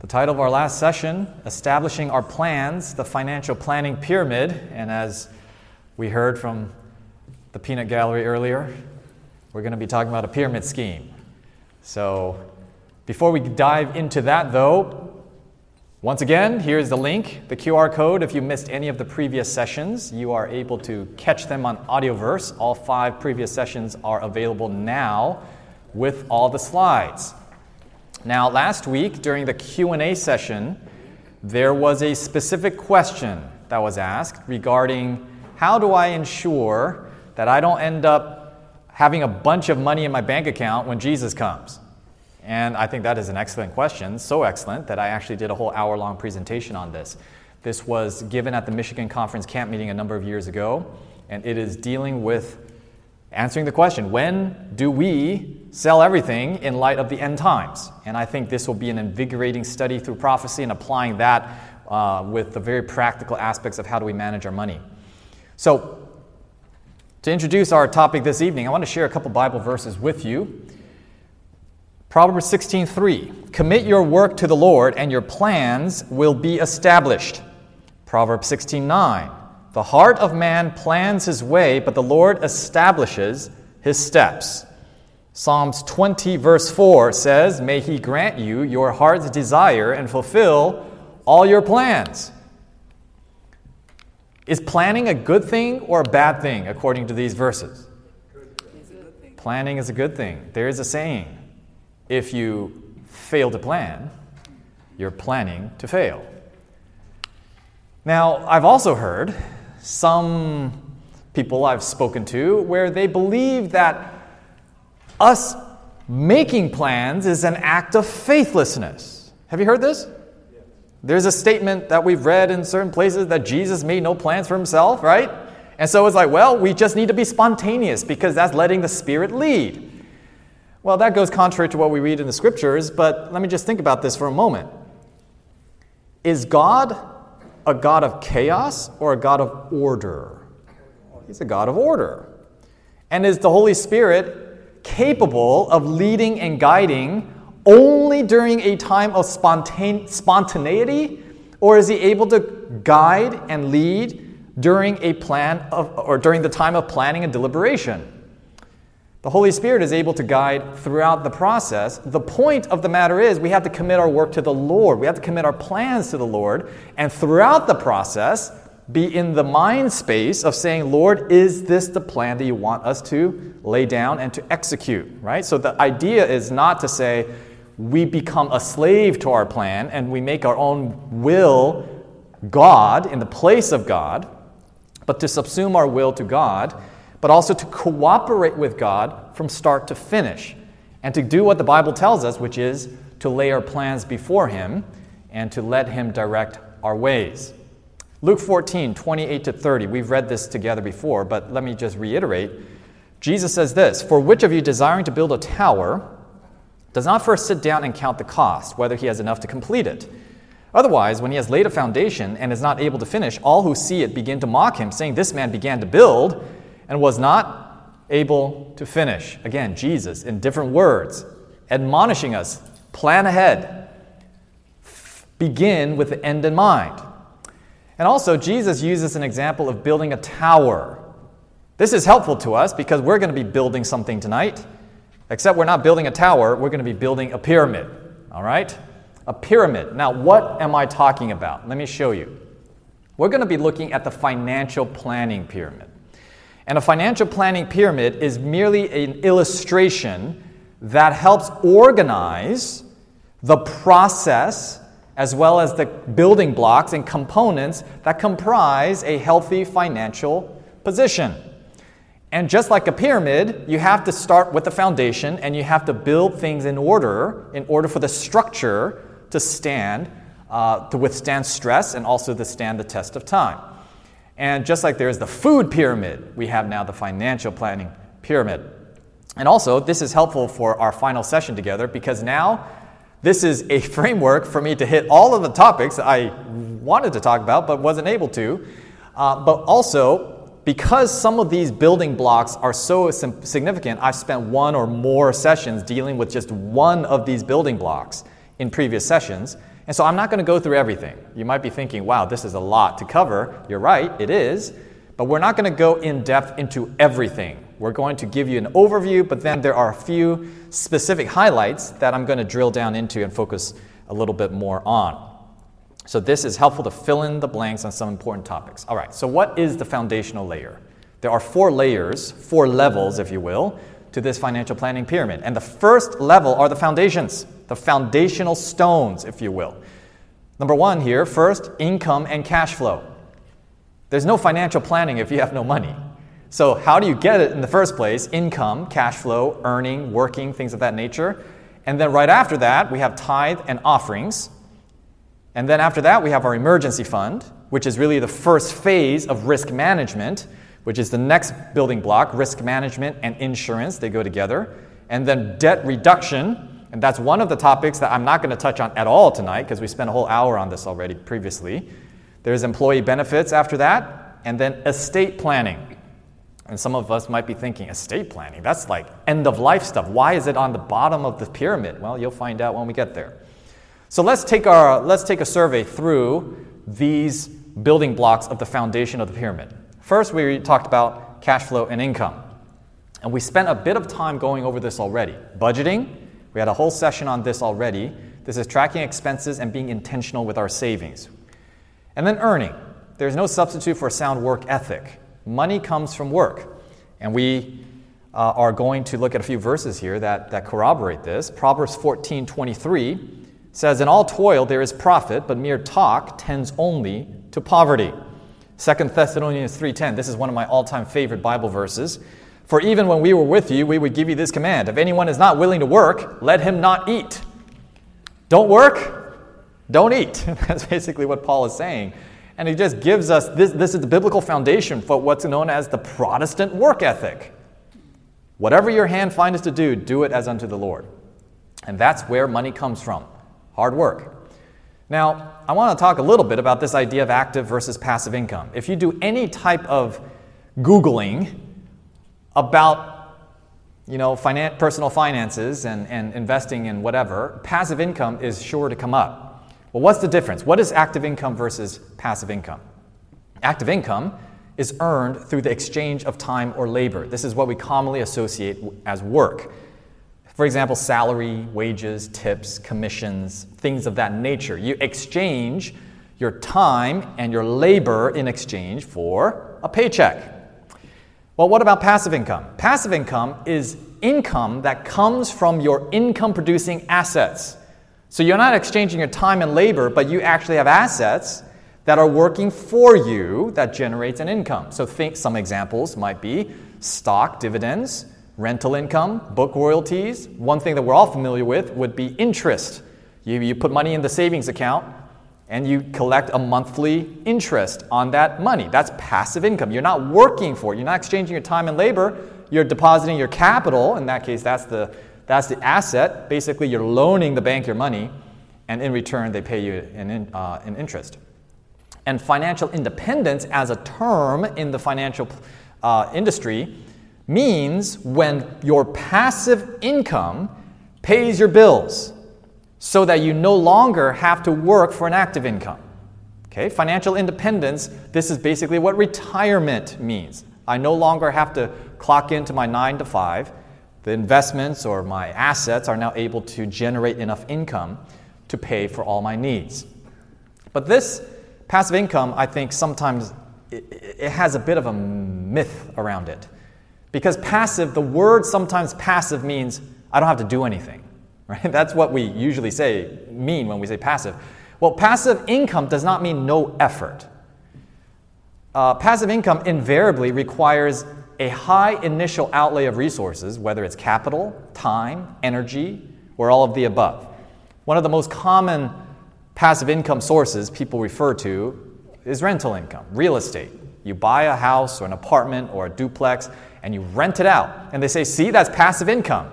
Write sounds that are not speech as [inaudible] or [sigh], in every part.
The title of our last session, Establishing Our Plans, the Financial Planning Pyramid. And as we heard from the peanut gallery earlier, we're going to be talking about a pyramid scheme. So, before we dive into that, though, once again, here's the link, the QR code. If you missed any of the previous sessions, you are able to catch them on Audioverse. All five previous sessions are available now with all the slides. Now, last week during the Q&A session, there was a specific question that was asked regarding how do I ensure that I don't end up having a bunch of money in my bank account when Jesus comes? And I think that is an excellent question, so excellent that I actually did a whole hour long presentation on this. This was given at the Michigan Conference Camp meeting a number of years ago, and it is dealing with answering the question when do we sell everything in light of the end times? And I think this will be an invigorating study through prophecy and applying that uh, with the very practical aspects of how do we manage our money. So, to introduce our topic this evening, I want to share a couple Bible verses with you. Proverbs 16:3 Commit your work to the Lord and your plans will be established. Proverbs 16:9 the heart of man plans his way, but the Lord establishes his steps. Psalms 20, verse 4 says, May he grant you your heart's desire and fulfill all your plans. Is planning a good thing or a bad thing according to these verses? Planning is a good thing. There is a saying if you fail to plan, you're planning to fail. Now, I've also heard some people I've spoken to where they believe that us making plans is an act of faithlessness. Have you heard this? There's a statement that we've read in certain places that Jesus made no plans for himself, right? And so it's like, well, we just need to be spontaneous because that's letting the Spirit lead. Well, that goes contrary to what we read in the scriptures, but let me just think about this for a moment. Is God a God of chaos or a God of order? He's a God of order. And is the Holy Spirit capable of leading and guiding only during a time of spontane- spontaneity? Or is he able to guide and lead during a plan of, or during the time of planning and deliberation? The Holy Spirit is able to guide throughout the process. The point of the matter is we have to commit our work to the Lord. We have to commit our plans to the Lord. And throughout the process, be in the mind space of saying, Lord, is this the plan that you want us to lay down and to execute? Right? So the idea is not to say we become a slave to our plan and we make our own will God in the place of God, but to subsume our will to God but also to cooperate with God from start to finish, and to do what the Bible tells us, which is to lay our plans before Him and to let Him direct our ways. Luke 14, 28 to 30. We've read this together before, but let me just reiterate. Jesus says this For which of you desiring to build a tower does not first sit down and count the cost, whether he has enough to complete it? Otherwise, when he has laid a foundation and is not able to finish, all who see it begin to mock him, saying, This man began to build and was not able to finish. Again, Jesus, in different words, admonishing us plan ahead, begin with the end in mind. And also, Jesus uses an example of building a tower. This is helpful to us because we're going to be building something tonight. Except we're not building a tower, we're going to be building a pyramid. All right? A pyramid. Now, what am I talking about? Let me show you. We're going to be looking at the financial planning pyramid. And a financial planning pyramid is merely an illustration that helps organize the process as well as the building blocks and components that comprise a healthy financial position. And just like a pyramid, you have to start with the foundation and you have to build things in order in order for the structure to stand, uh, to withstand stress and also to stand the test of time. And just like there is the food pyramid, we have now the financial planning pyramid. And also, this is helpful for our final session together because now this is a [laughs] framework for me to hit all of the topics I wanted to talk about but wasn't able to. Uh, but also, because some of these building blocks are so significant, I've spent one or more sessions dealing with just one of these building blocks in previous sessions. And so I'm not going to go through everything. You might be thinking, wow, this is a lot to cover. You're right, it is. But we're not going to go in depth into everything. We're going to give you an overview, but then there are a few specific highlights that I'm going to drill down into and focus a little bit more on. So, this is helpful to fill in the blanks on some important topics. All right, so what is the foundational layer? There are four layers, four levels, if you will, to this financial planning pyramid. And the first level are the foundations, the foundational stones, if you will. Number one here, first, income and cash flow. There's no financial planning if you have no money. So, how do you get it in the first place? Income, cash flow, earning, working, things of that nature. And then right after that, we have tithe and offerings. And then after that, we have our emergency fund, which is really the first phase of risk management, which is the next building block risk management and insurance. They go together. And then debt reduction, and that's one of the topics that I'm not going to touch on at all tonight because we spent a whole hour on this already previously. There's employee benefits after that, and then estate planning. And some of us might be thinking, estate planning, that's like end of life stuff. Why is it on the bottom of the pyramid? Well, you'll find out when we get there. So let's take, our, let's take a survey through these building blocks of the foundation of the pyramid. First, we talked about cash flow and income. And we spent a bit of time going over this already. Budgeting, we had a whole session on this already. This is tracking expenses and being intentional with our savings. And then earning. There's no substitute for a sound work ethic. Money comes from work. And we uh, are going to look at a few verses here that, that corroborate this. Proverbs 14 23 says, In all toil there is profit, but mere talk tends only to poverty. 2 Thessalonians 3:10. This is one of my all-time favorite Bible verses. For even when we were with you, we would give you this command: If anyone is not willing to work, let him not eat. Don't work, don't eat. [laughs] That's basically what Paul is saying. And he just gives us this, this is the biblical foundation for what's known as the Protestant work ethic. Whatever your hand finds to do, do it as unto the Lord. And that's where money comes from hard work. Now, I want to talk a little bit about this idea of active versus passive income. If you do any type of Googling about you know, finan- personal finances and, and investing in whatever, passive income is sure to come up. Well, what's the difference? What is active income versus passive income? Active income is earned through the exchange of time or labor. This is what we commonly associate as work. For example, salary, wages, tips, commissions, things of that nature. You exchange your time and your labor in exchange for a paycheck. Well, what about passive income? Passive income is income that comes from your income producing assets. So you're not exchanging your time and labor, but you actually have assets that are working for you that generates an income. So think some examples might be stock dividends, rental income, book royalties. One thing that we're all familiar with would be interest. You, you put money in the savings account and you collect a monthly interest on that money. That's passive income. You're not working for it. You're not exchanging your time and labor. You're depositing your capital. In that case, that's the that's the asset. Basically, you're loaning the bank your money, and in return, they pay you an, uh, an interest. And financial independence, as a term in the financial uh, industry, means when your passive income pays your bills so that you no longer have to work for an active income. Okay, financial independence, this is basically what retirement means. I no longer have to clock into my 9 to 5 the investments or my assets are now able to generate enough income to pay for all my needs. But this passive income, I think sometimes it, has a bit of a myth around it. Because passive, the word sometimes passive means I don't have to do anything. [laughs] Right? That's what we usually say mean when we say passive. Well, passive income does not mean no effort. Uh, passive income invariably requires a high initial outlay of resources, whether it's capital, time, energy, or all of the above. One of the most common passive income sources people refer to is rental income, real estate. You buy a house or an apartment or a duplex and you rent it out. And they say, see, that's passive income.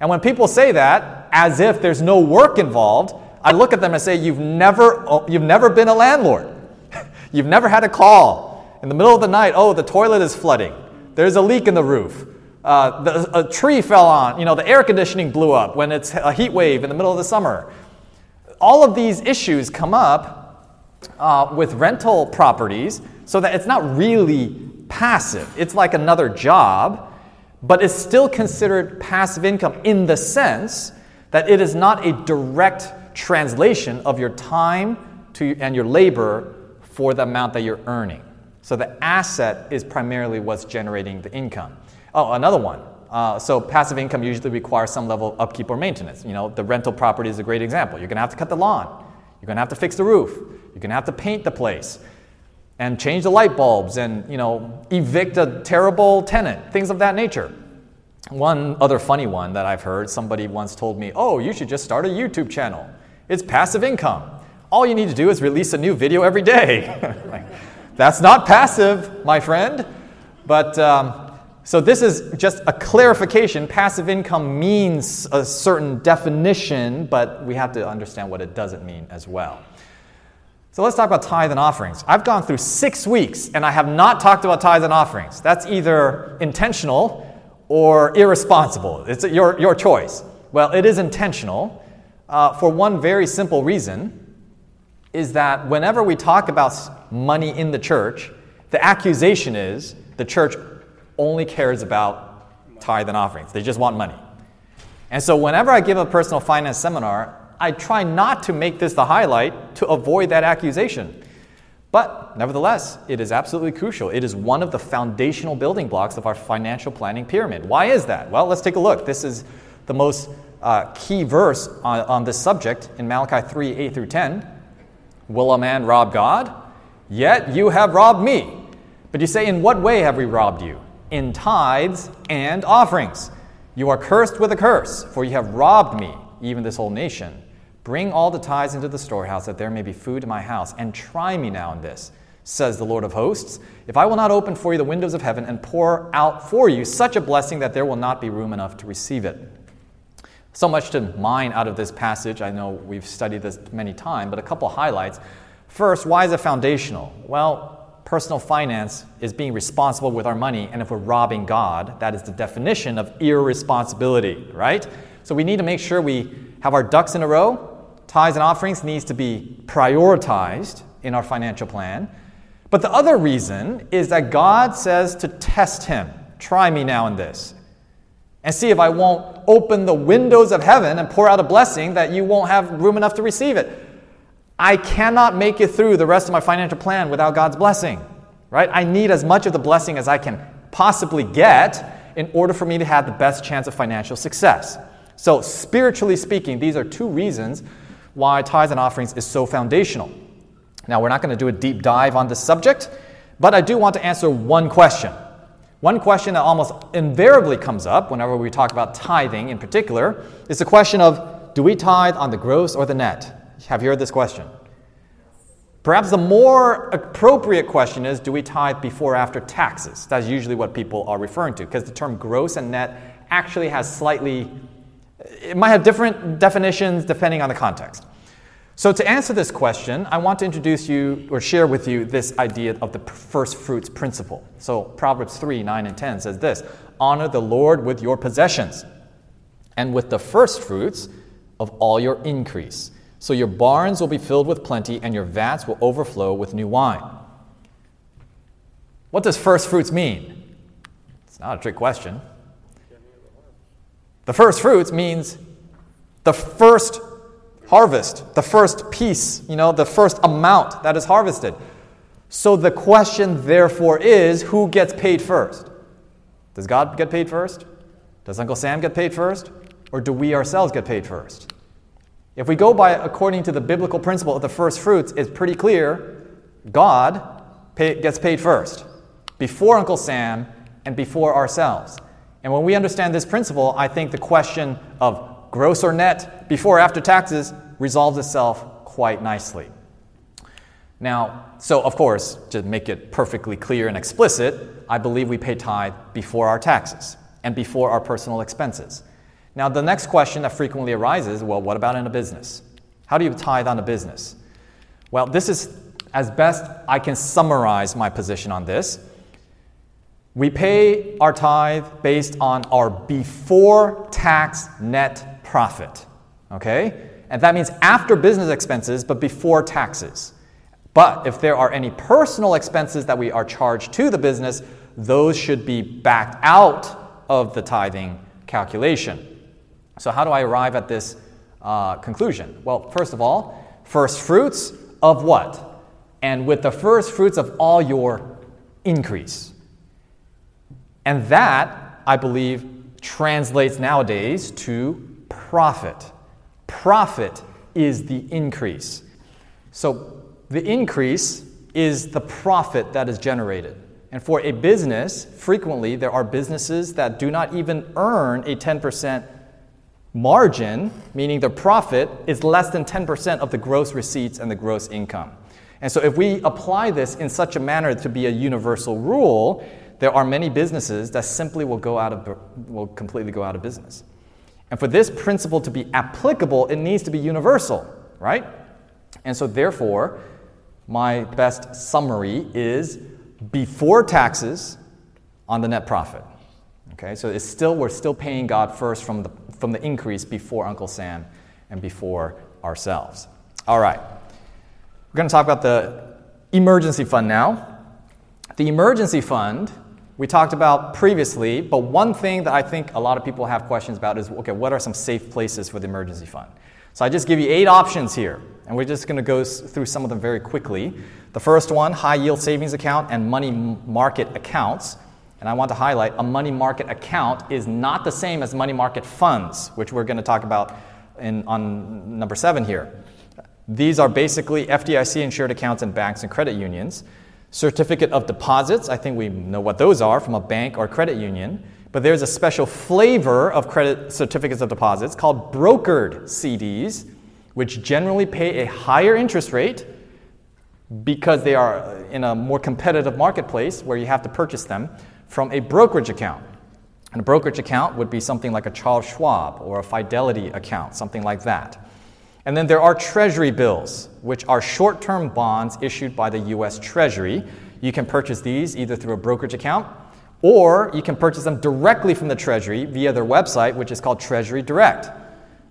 And when people say that, as if there's no work involved, I look at them and say, you've never, uh, you've never been a landlord. [laughs] you've never had a call in the middle of the night, oh, the toilet is flooding. There's a leak in the roof. Uh, the, a tree fell on. You know, the air conditioning blew up when it's a heat wave in the middle of the summer. all of these issues come up uh, with rental properties so that it's not really passive. It's like another job, but it's still considered passive income in the sense that it is not a direct translation of your time to, and your labor for the amount that you're earning. So the asset is primarily what's generating the income. Oh, another one. Uh, so passive income usually requires some level of upkeep or maintenance. You know, the rental property is a great example. You're going to have to cut the lawn. You're going to have to fix the roof. You're going to have to paint the place and change the light bulbs and, you know, evict a terrible tenant, things of that nature. One other funny one that I've heard, somebody once told me, "Oh, you should just start a YouTube channel. It's passive income. All you need to do is release a new video every day." [laughs] like, that's not passive, my friend. But um, so this is just a clarification. Passive income means a certain definition, but we have to understand what it doesn't mean as well. So let's talk about tithe and offerings. I've gone through six weeks and I have not talked about tithe and offerings. That's either intentional or irresponsible. It's your, your choice. Well, it is intentional uh, for one very simple reason is that whenever we talk about money in the church, the accusation is the church only cares about tithe and offerings. They just want money. And so whenever I give a personal finance seminar, I try not to make this the highlight to avoid that accusation. But nevertheless, it is absolutely crucial. It is one of the foundational building blocks of our financial planning pyramid. Why is that? Well, let's take a look. This is the most uh, key verse on, on this subject in Malachi 3 8 through 10. Will a man rob God? Yet you have robbed me. But you say, In what way have we robbed you? In tithes and offerings. You are cursed with a curse, for you have robbed me, even this whole nation. Bring all the tithes into the storehouse, that there may be food in my house, and try me now in this, says the Lord of hosts. If I will not open for you the windows of heaven and pour out for you such a blessing that there will not be room enough to receive it. So much to mine out of this passage. I know we've studied this many times, but a couple highlights. First, why is it foundational? Well, personal finance is being responsible with our money, and if we're robbing God, that is the definition of irresponsibility, right? So we need to make sure we have our ducks in a row tithes and offerings needs to be prioritized in our financial plan. But the other reason is that God says to test him. Try me now in this. And see if I won't open the windows of heaven and pour out a blessing that you won't have room enough to receive it. I cannot make it through the rest of my financial plan without God's blessing, right? I need as much of the blessing as I can possibly get in order for me to have the best chance of financial success. So, spiritually speaking, these are two reasons why tithes and offerings is so foundational. Now, we're not going to do a deep dive on this subject, but I do want to answer one question. One question that almost invariably comes up whenever we talk about tithing in particular is the question of do we tithe on the gross or the net? Have you heard this question? Perhaps the more appropriate question is do we tithe before or after taxes? That's usually what people are referring to because the term gross and net actually has slightly it might have different definitions depending on the context. So, to answer this question, I want to introduce you or share with you this idea of the first fruits principle. So, Proverbs 3 9 and 10 says this Honor the Lord with your possessions and with the first fruits of all your increase. So, your barns will be filled with plenty and your vats will overflow with new wine. What does first fruits mean? It's not a trick question. The first fruits means the first harvest, the first piece, you know, the first amount that is harvested. So the question, therefore, is who gets paid first? Does God get paid first? Does Uncle Sam get paid first? Or do we ourselves get paid first? If we go by according to the biblical principle of the first fruits, it's pretty clear God pay, gets paid first, before Uncle Sam and before ourselves. And when we understand this principle, I think the question of gross or net before or after taxes resolves itself quite nicely. Now, so of course, to make it perfectly clear and explicit, I believe we pay tithe before our taxes and before our personal expenses. Now, the next question that frequently arises well, what about in a business? How do you tithe on a business? Well, this is as best I can summarize my position on this. We pay our tithe based on our before tax net profit. Okay? and that means after business expenses but before taxes. But if there are any personal expenses that we are charged to the business, those should be backed out of the tithing calculation. So, how do I arrive at this uh, conclusion? Well, first of all, first fruits of what? And with the first fruits of all your increase. And that, I believe, translates nowadays to profit. Profit is the increase. So, the increase is the profit that is generated. And for a business, frequently there are businesses that do not even earn a 10% margin, meaning the profit is less than 10% of the gross receipts and the gross income. And so, if we apply this in such a manner to be a universal rule, there are many businesses that simply will go out of will completely go out of business. And for this principle to be applicable, it needs to be universal, right? And so, therefore, my best summary is before taxes on the net profit. Okay, so it's still we're still paying God first from the from the increase before Uncle Sam and before ourselves. All right. We're going to talk about the emergency fund now. The emergency fund we talked about previously, but one thing that I think a lot of people have questions about is okay, what are some safe places for the emergency fund? So I just give you eight options here, and we're just going to go through some of them very quickly. The first one, high yield savings account and money market accounts. And I want to highlight a money market account is not the same as money market funds, which we're going to talk about in, on number seven here. These are basically FDIC insured accounts in banks and credit unions. Certificate of deposits, I think we know what those are from a bank or credit union. But there's a special flavor of credit certificates of deposits called brokered CDs, which generally pay a higher interest rate because they are in a more competitive marketplace where you have to purchase them from a brokerage account. And a brokerage account would be something like a Charles Schwab or a Fidelity account, something like that. And then there are treasury bills, which are short term bonds issued by the US Treasury. You can purchase these either through a brokerage account or you can purchase them directly from the Treasury via their website, which is called Treasury Direct.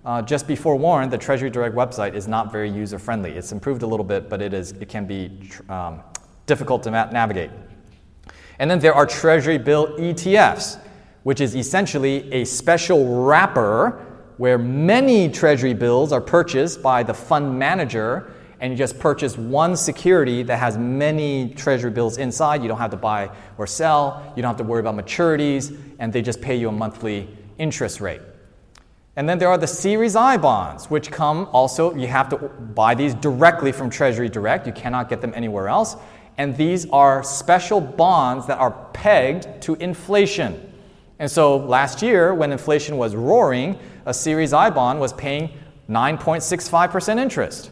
Uh, just be forewarned, the Treasury Direct website is not very user friendly. It's improved a little bit, but it, is, it can be um, difficult to navigate. And then there are Treasury bill ETFs, which is essentially a special wrapper where many Treasury bills are purchased by the fund manager and you just purchase one security that has many treasury bills inside. You don't have to buy or sell, you don't have to worry about maturities, and they just pay you a monthly interest rate. And then there are the Series I bonds, which come also, you have to buy these directly from Treasury Direct. You cannot get them anywhere else. And these are special bonds that are pegged to inflation. And so last year, when inflation was roaring, a Series I bond was paying 9.65% interest.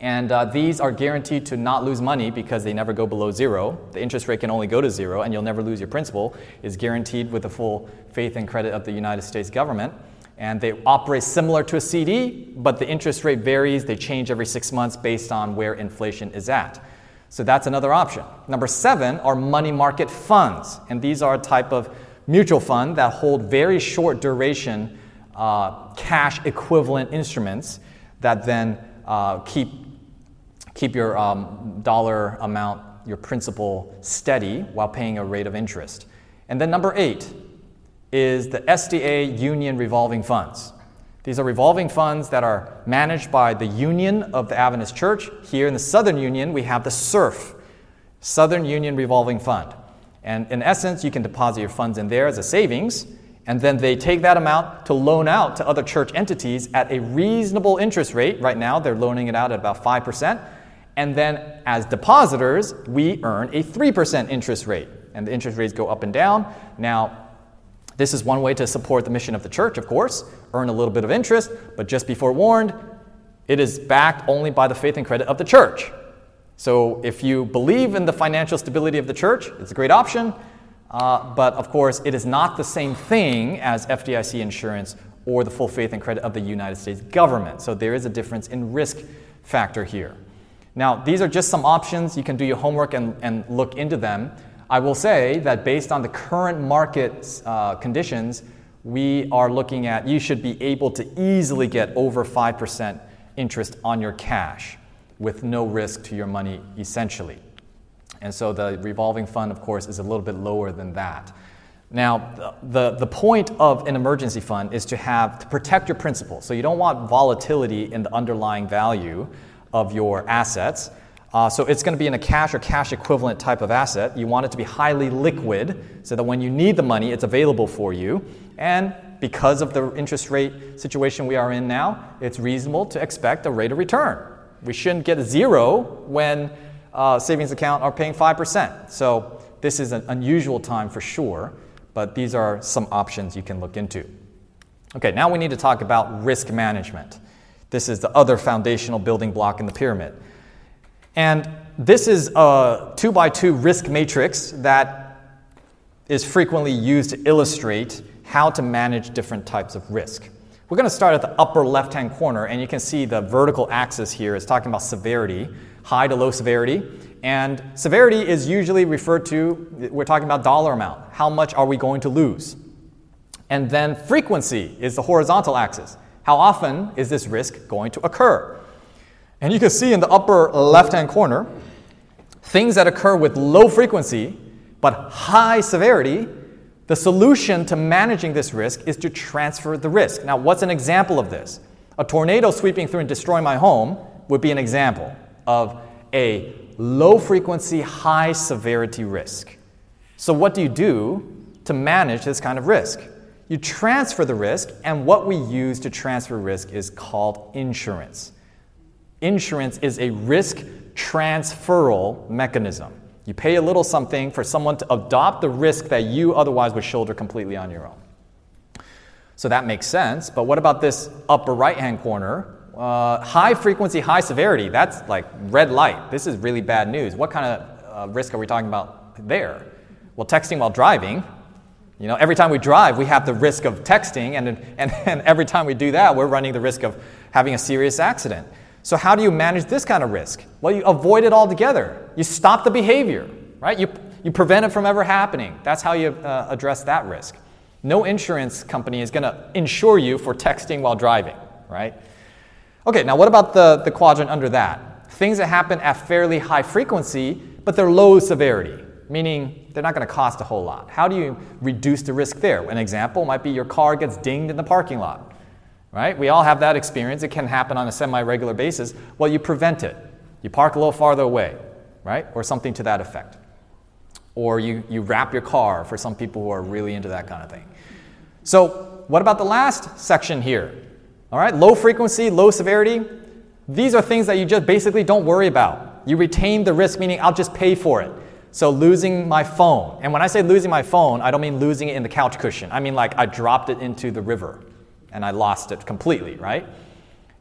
And uh, these are guaranteed to not lose money because they never go below zero. The interest rate can only go to zero, and you'll never lose your principal. Is guaranteed with the full faith and credit of the United States government. And they operate similar to a CD, but the interest rate varies. They change every six months based on where inflation is at. So that's another option. Number seven are money market funds. And these are a type of mutual fund that hold very short duration uh, cash equivalent instruments that then uh, keep keep your um, dollar amount, your principal steady while paying a rate of interest. And then number eight is the SDA Union Revolving Funds. These are revolving funds that are managed by the Union of the Adventist Church. Here in the Southern Union, we have the SURF, Southern Union Revolving Fund. And in essence, you can deposit your funds in there as a savings, and then they take that amount to loan out to other church entities at a reasonable interest rate. Right now, they're loaning it out at about 5%. And then as depositors, we earn a 3% interest rate. And the interest rates go up and down. Now, this is one way to support the mission of the church, of course, earn a little bit of interest, but just be forewarned, it is backed only by the faith and credit of the church. So if you believe in the financial stability of the church, it's a great option. Uh, but of course, it is not the same thing as FDIC insurance or the full faith and credit of the United States government. So there is a difference in risk factor here. Now, these are just some options. You can do your homework and, and look into them. I will say that based on the current market uh, conditions, we are looking at you should be able to easily get over 5% interest on your cash with no risk to your money, essentially. And so the revolving fund, of course, is a little bit lower than that. Now, the, the point of an emergency fund is to have to protect your principal. So you don't want volatility in the underlying value of your assets. Uh, so it's going to be in a cash or cash equivalent type of asset. You want it to be highly liquid so that when you need the money, it's available for you. And because of the interest rate situation we are in now, it's reasonable to expect a rate of return. We shouldn't get a zero when uh, savings account are paying 5%. So this is an unusual time for sure but these are some options you can look into. Okay, now we need to talk about risk management. This is the other foundational building block in the pyramid. And this is a two by two risk matrix that is frequently used to illustrate how to manage different types of risk. We're going to start at the upper left hand corner, and you can see the vertical axis here is talking about severity, high to low severity. And severity is usually referred to, we're talking about dollar amount. How much are we going to lose? And then frequency is the horizontal axis. How often is this risk going to occur? And you can see in the upper left hand corner, things that occur with low frequency but high severity, the solution to managing this risk is to transfer the risk. Now, what's an example of this? A tornado sweeping through and destroying my home would be an example of a low frequency, high severity risk. So, what do you do to manage this kind of risk? You transfer the risk, and what we use to transfer risk is called insurance. Insurance is a risk transferal mechanism. You pay a little something for someone to adopt the risk that you otherwise would shoulder completely on your own. So that makes sense, but what about this upper right hand corner uh, high frequency, high severity, that's like red light. This is really bad news. What kind of uh, risk are we talking about there? Well, texting while driving. You know, every time we drive, we have the risk of texting, and, and, [laughs] and every time we do that, we're running the risk of having a serious accident. So, how do you manage this kind of risk? Well, you avoid it altogether. You stop the behavior, right? You, you prevent it from ever happening. That's how you uh, address that risk. No insurance company is going to insure you for texting while driving, right? Okay, now what about the, the quadrant under that? Things that happen at fairly high frequency, but they're low severity, meaning they're not going to cost a whole lot. How do you reduce the risk there? An example might be your car gets dinged in the parking lot, right? We all have that experience. It can happen on a semi regular basis. Well, you prevent it. You park a little farther away, right? Or something to that effect. Or you, you wrap your car for some people who are really into that kind of thing. So, what about the last section here? All right, low frequency, low severity, these are things that you just basically don't worry about. You retain the risk, meaning I'll just pay for it. So losing my phone, and when I say losing my phone, I don't mean losing it in the couch cushion. I mean like I dropped it into the river and I lost it completely, right?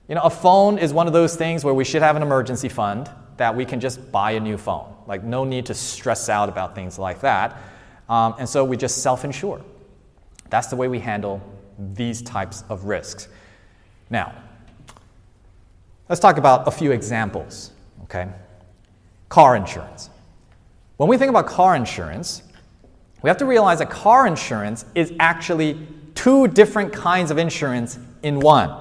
You know, a phone is one of those things where we should have an emergency fund that we can just buy a new phone. Like, no need to stress out about things like that. Um, and so we just self insure. That's the way we handle these types of risks. Now, let's talk about a few examples, okay? Car insurance. When we think about car insurance, we have to realize that car insurance is actually two different kinds of insurance in one.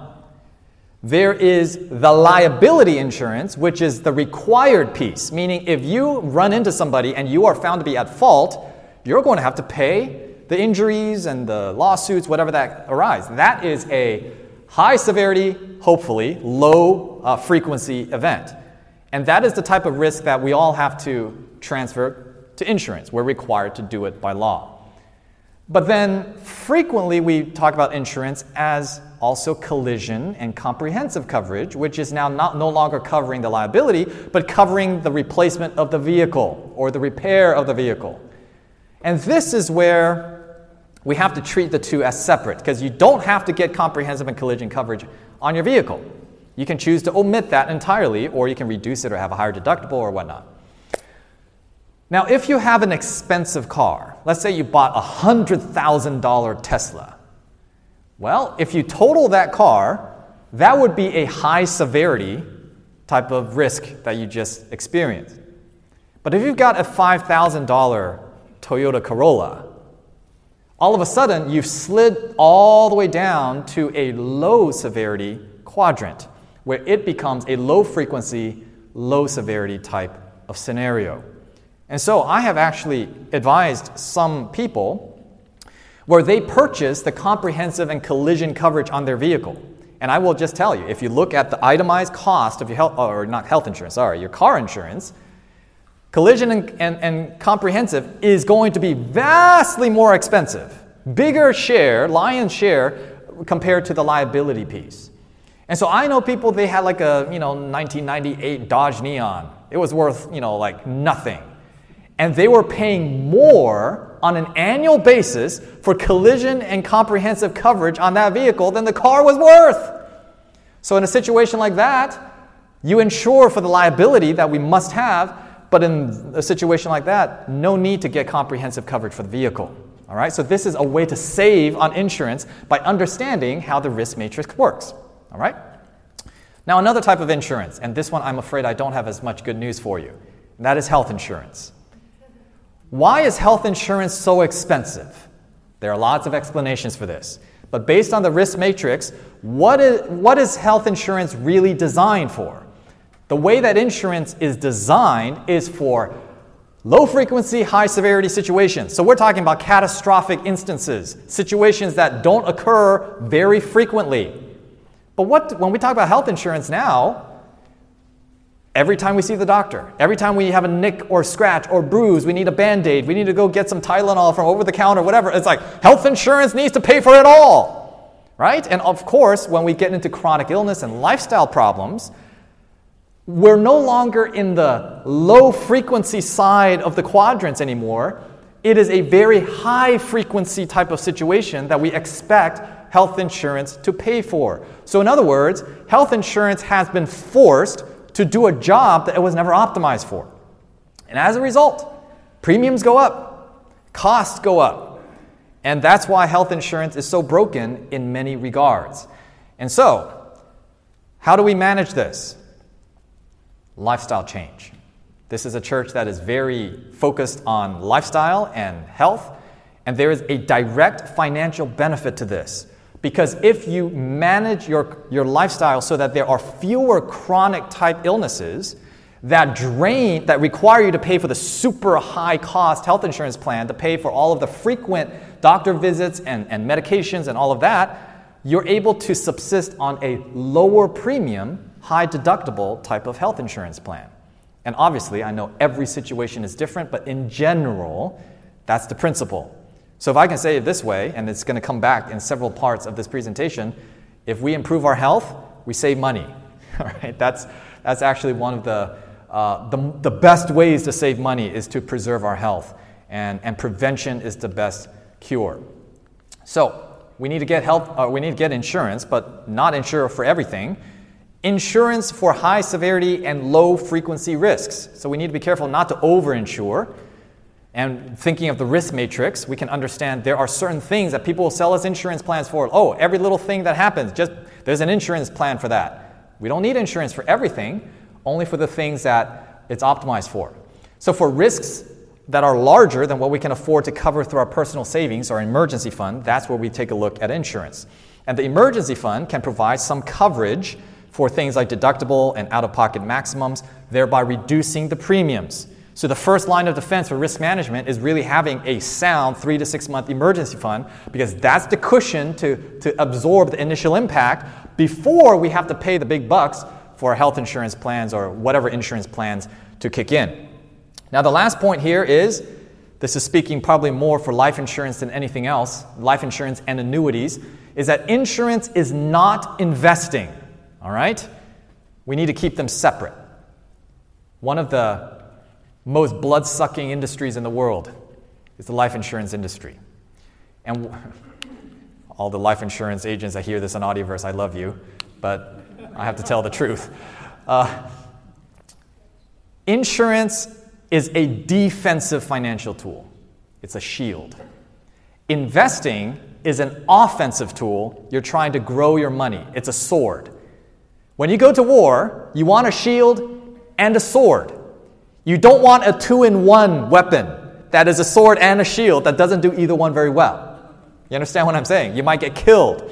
There is the liability insurance, which is the required piece, meaning if you run into somebody and you are found to be at fault, you're going to have to pay the injuries and the lawsuits, whatever that arise. That is a high severity, hopefully, low uh, frequency event. And that is the type of risk that we all have to transfer to insurance. We're required to do it by law. But then frequently we talk about insurance as also collision and comprehensive coverage, which is now not, no longer covering the liability, but covering the replacement of the vehicle or the repair of the vehicle. And this is where we have to treat the two as separate because you don't have to get comprehensive and collision coverage on your vehicle. You can choose to omit that entirely, or you can reduce it or have a higher deductible or whatnot. Now, if you have an expensive car, let's say you bought a $100,000 Tesla, well, if you total that car, that would be a high severity type of risk that you just experienced. But if you've got a $5,000 Toyota Corolla, all of a sudden you've slid all the way down to a low severity quadrant where it becomes a low frequency, low severity type of scenario. And so I have actually advised some people where they purchase the comprehensive and collision coverage on their vehicle. And I will just tell you, if you look at the itemized cost of your health, oh, or not health insurance, sorry, your car insurance, collision and, and, and comprehensive is going to be vastly more expensive, bigger share, lion's share, compared to the liability piece. And so I know people, they had like a, you know, 1998 Dodge Neon. It was worth, you know, like nothing. And they were paying more on an annual basis for collision and comprehensive coverage on that vehicle than the car was worth. So, in a situation like that, you insure for the liability that we must have, but in a situation like that, no need to get comprehensive coverage for the vehicle. All right, so this is a way to save on insurance by understanding how the risk matrix works. All right? Now, another type of insurance, and this one I'm afraid I don't have as much good news for you, and that is health insurance. Why is health insurance so expensive? There are lots of explanations for this. But based on the risk matrix, what is, what is health insurance really designed for? The way that insurance is designed is for low frequency, high severity situations. So we're talking about catastrophic instances, situations that don't occur very frequently. But what, when we talk about health insurance now, Every time we see the doctor, every time we have a nick or scratch or bruise, we need a band aid, we need to go get some Tylenol from over the counter, whatever. It's like health insurance needs to pay for it all, right? And of course, when we get into chronic illness and lifestyle problems, we're no longer in the low frequency side of the quadrants anymore. It is a very high frequency type of situation that we expect health insurance to pay for. So, in other words, health insurance has been forced to do a job that it was never optimized for. And as a result, premiums go up, costs go up. And that's why health insurance is so broken in many regards. And so, how do we manage this? Lifestyle change. This is a church that is very focused on lifestyle and health, and there is a direct financial benefit to this. Because if you manage your, your lifestyle so that there are fewer chronic type illnesses that drain, that require you to pay for the super high cost health insurance plan to pay for all of the frequent doctor visits and, and medications and all of that, you're able to subsist on a lower premium, high deductible type of health insurance plan. And obviously, I know every situation is different, but in general, that's the principle. So if I can say it this way, and it's going to come back in several parts of this presentation, if we improve our health, we save money. [laughs] All right, that's, that's actually one of the, uh, the, the best ways to save money is to preserve our health. And, and prevention is the best cure. So we need to get health, uh, we need to get insurance, but not insure for everything. Insurance for high severity and low frequency risks. So we need to be careful not to overinsure and thinking of the risk matrix, we can understand there are certain things that people will sell us insurance plans for. Oh, every little thing that happens, just there's an insurance plan for that. We don't need insurance for everything, only for the things that it's optimized for. So for risks that are larger than what we can afford to cover through our personal savings or emergency fund, that's where we take a look at insurance. And the emergency fund can provide some coverage for things like deductible and out of pocket maximums, thereby reducing the premiums. So, the first line of defense for risk management is really having a sound three to six month emergency fund because that's the cushion to, to absorb the initial impact before we have to pay the big bucks for health insurance plans or whatever insurance plans to kick in. Now, the last point here is this is speaking probably more for life insurance than anything else, life insurance and annuities, is that insurance is not investing. All right? We need to keep them separate. One of the most blood sucking industries in the world is the life insurance industry. And [laughs] all the life insurance agents that hear this on Audioverse, I love you, but I have to tell the truth. Uh, insurance is a defensive financial tool, it's a shield. Investing is an offensive tool. You're trying to grow your money, it's a sword. When you go to war, you want a shield and a sword. You don't want a two in one weapon that is a sword and a shield that doesn't do either one very well. You understand what I'm saying? You might get killed.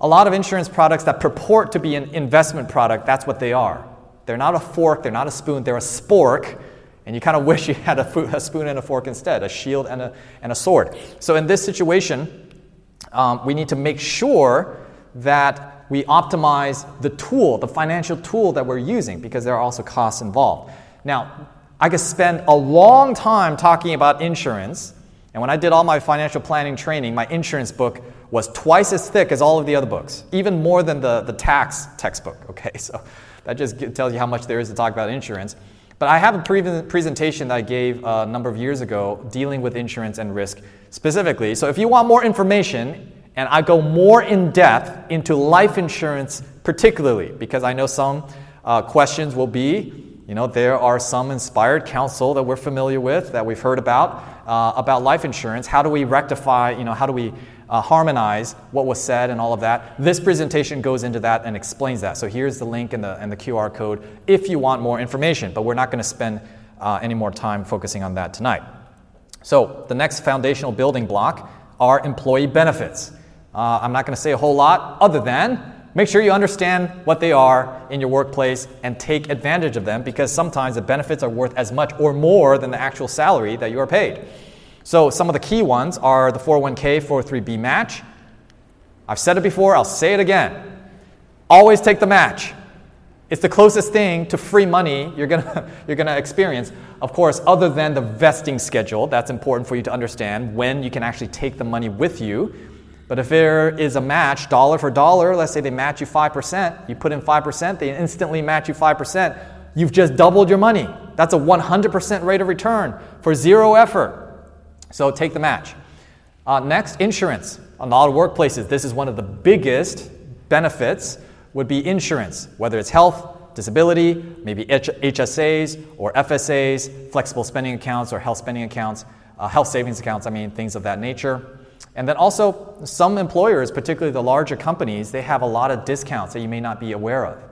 A lot of insurance products that purport to be an investment product, that's what they are. They're not a fork, they're not a spoon, they're a spork. And you kind of [laughs] wish you had a, a, spoon and a fork instead, a shield and a, and a sword. So in this situation, um, we need to make sure that we optimize the tool, the financial tool that we're using, because there are also costs involved. Now, I could spend a long time talking about insurance. And when I did all my financial planning training, my insurance book was twice as thick as all of the other books, even more than the, the tax textbook. [laughs] Okay, so that just tells you how much there is to talk about insurance. But I have a pre- presentation that I gave a number of years ago dealing with insurance and risk specifically. So if you want more information, and I go more in depth into life insurance, particularly because I know some uh, questions will be you know, there are some inspired counsel that we're familiar with, that we've heard about, uh, about life insurance. How do we rectify, you know, how do we uh, harmonize what was said and all of that? This presentation goes into that and explains that. So here's the link and the, and the QR code if you want more information, but we're not going to spend uh, any more time focusing on that tonight. So the next foundational building block are employee benefits. Uh, I'm not going to say a whole lot other than Make sure you understand what they are in your workplace and take advantage of them because sometimes the benefits are worth as much or more than the actual salary that you are paid. So, some of the key ones are the 401k, 403b match. I've said it before, I'll say it again. Always take the match. It's the closest thing to free money you're gonna, [laughs] you're gonna experience. Of course, other than the vesting schedule, that's important for you to understand when you can actually take the money with you but if there is a match, dollar for dollar, let's say they match you 5%, you put in 5%, they instantly match you 5%, you've just doubled your money. That's a 100% rate of return for zero effort. So take the match. Uh, next, insurance. A lot of workplaces, this is one of the biggest benefits would be insurance, whether it's health, disability, maybe HSAs or FSAs, flexible spending accounts or health spending accounts, uh, health savings accounts, I mean, things of that nature. And then also, some employers, particularly the larger companies, they have a lot of discounts that you may not be aware of.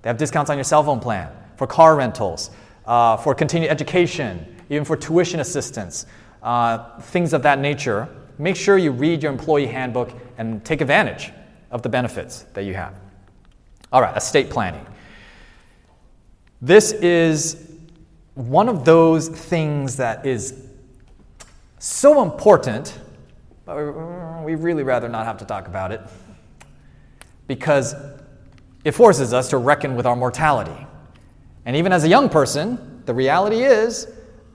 They have discounts on your cell phone plan, for car rentals, uh, for continued education, even for tuition assistance, uh, things of that nature. Make sure you read your employee handbook and take advantage of the benefits that you have. All right, estate planning. This is one of those things that is so important but we really rather not have to talk about it because it forces us to reckon with our mortality. And even as a young person, the reality is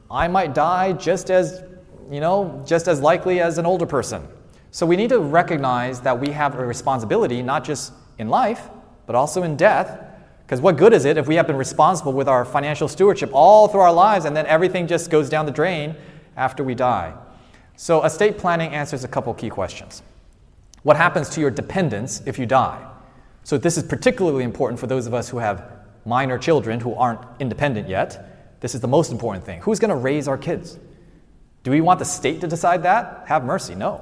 I might die just as, you know, just as likely as an older person. So we need to recognize that we have a responsibility not just in life, but also in death. Because what good is it if we have been responsible with our financial stewardship all through our lives and then everything just goes down the drain after we die? So, estate planning answers a couple key questions. What happens to your dependents if you die? So, this is particularly important for those of us who have minor children who aren't independent yet. This is the most important thing. Who's going to raise our kids? Do we want the state to decide that? Have mercy. No.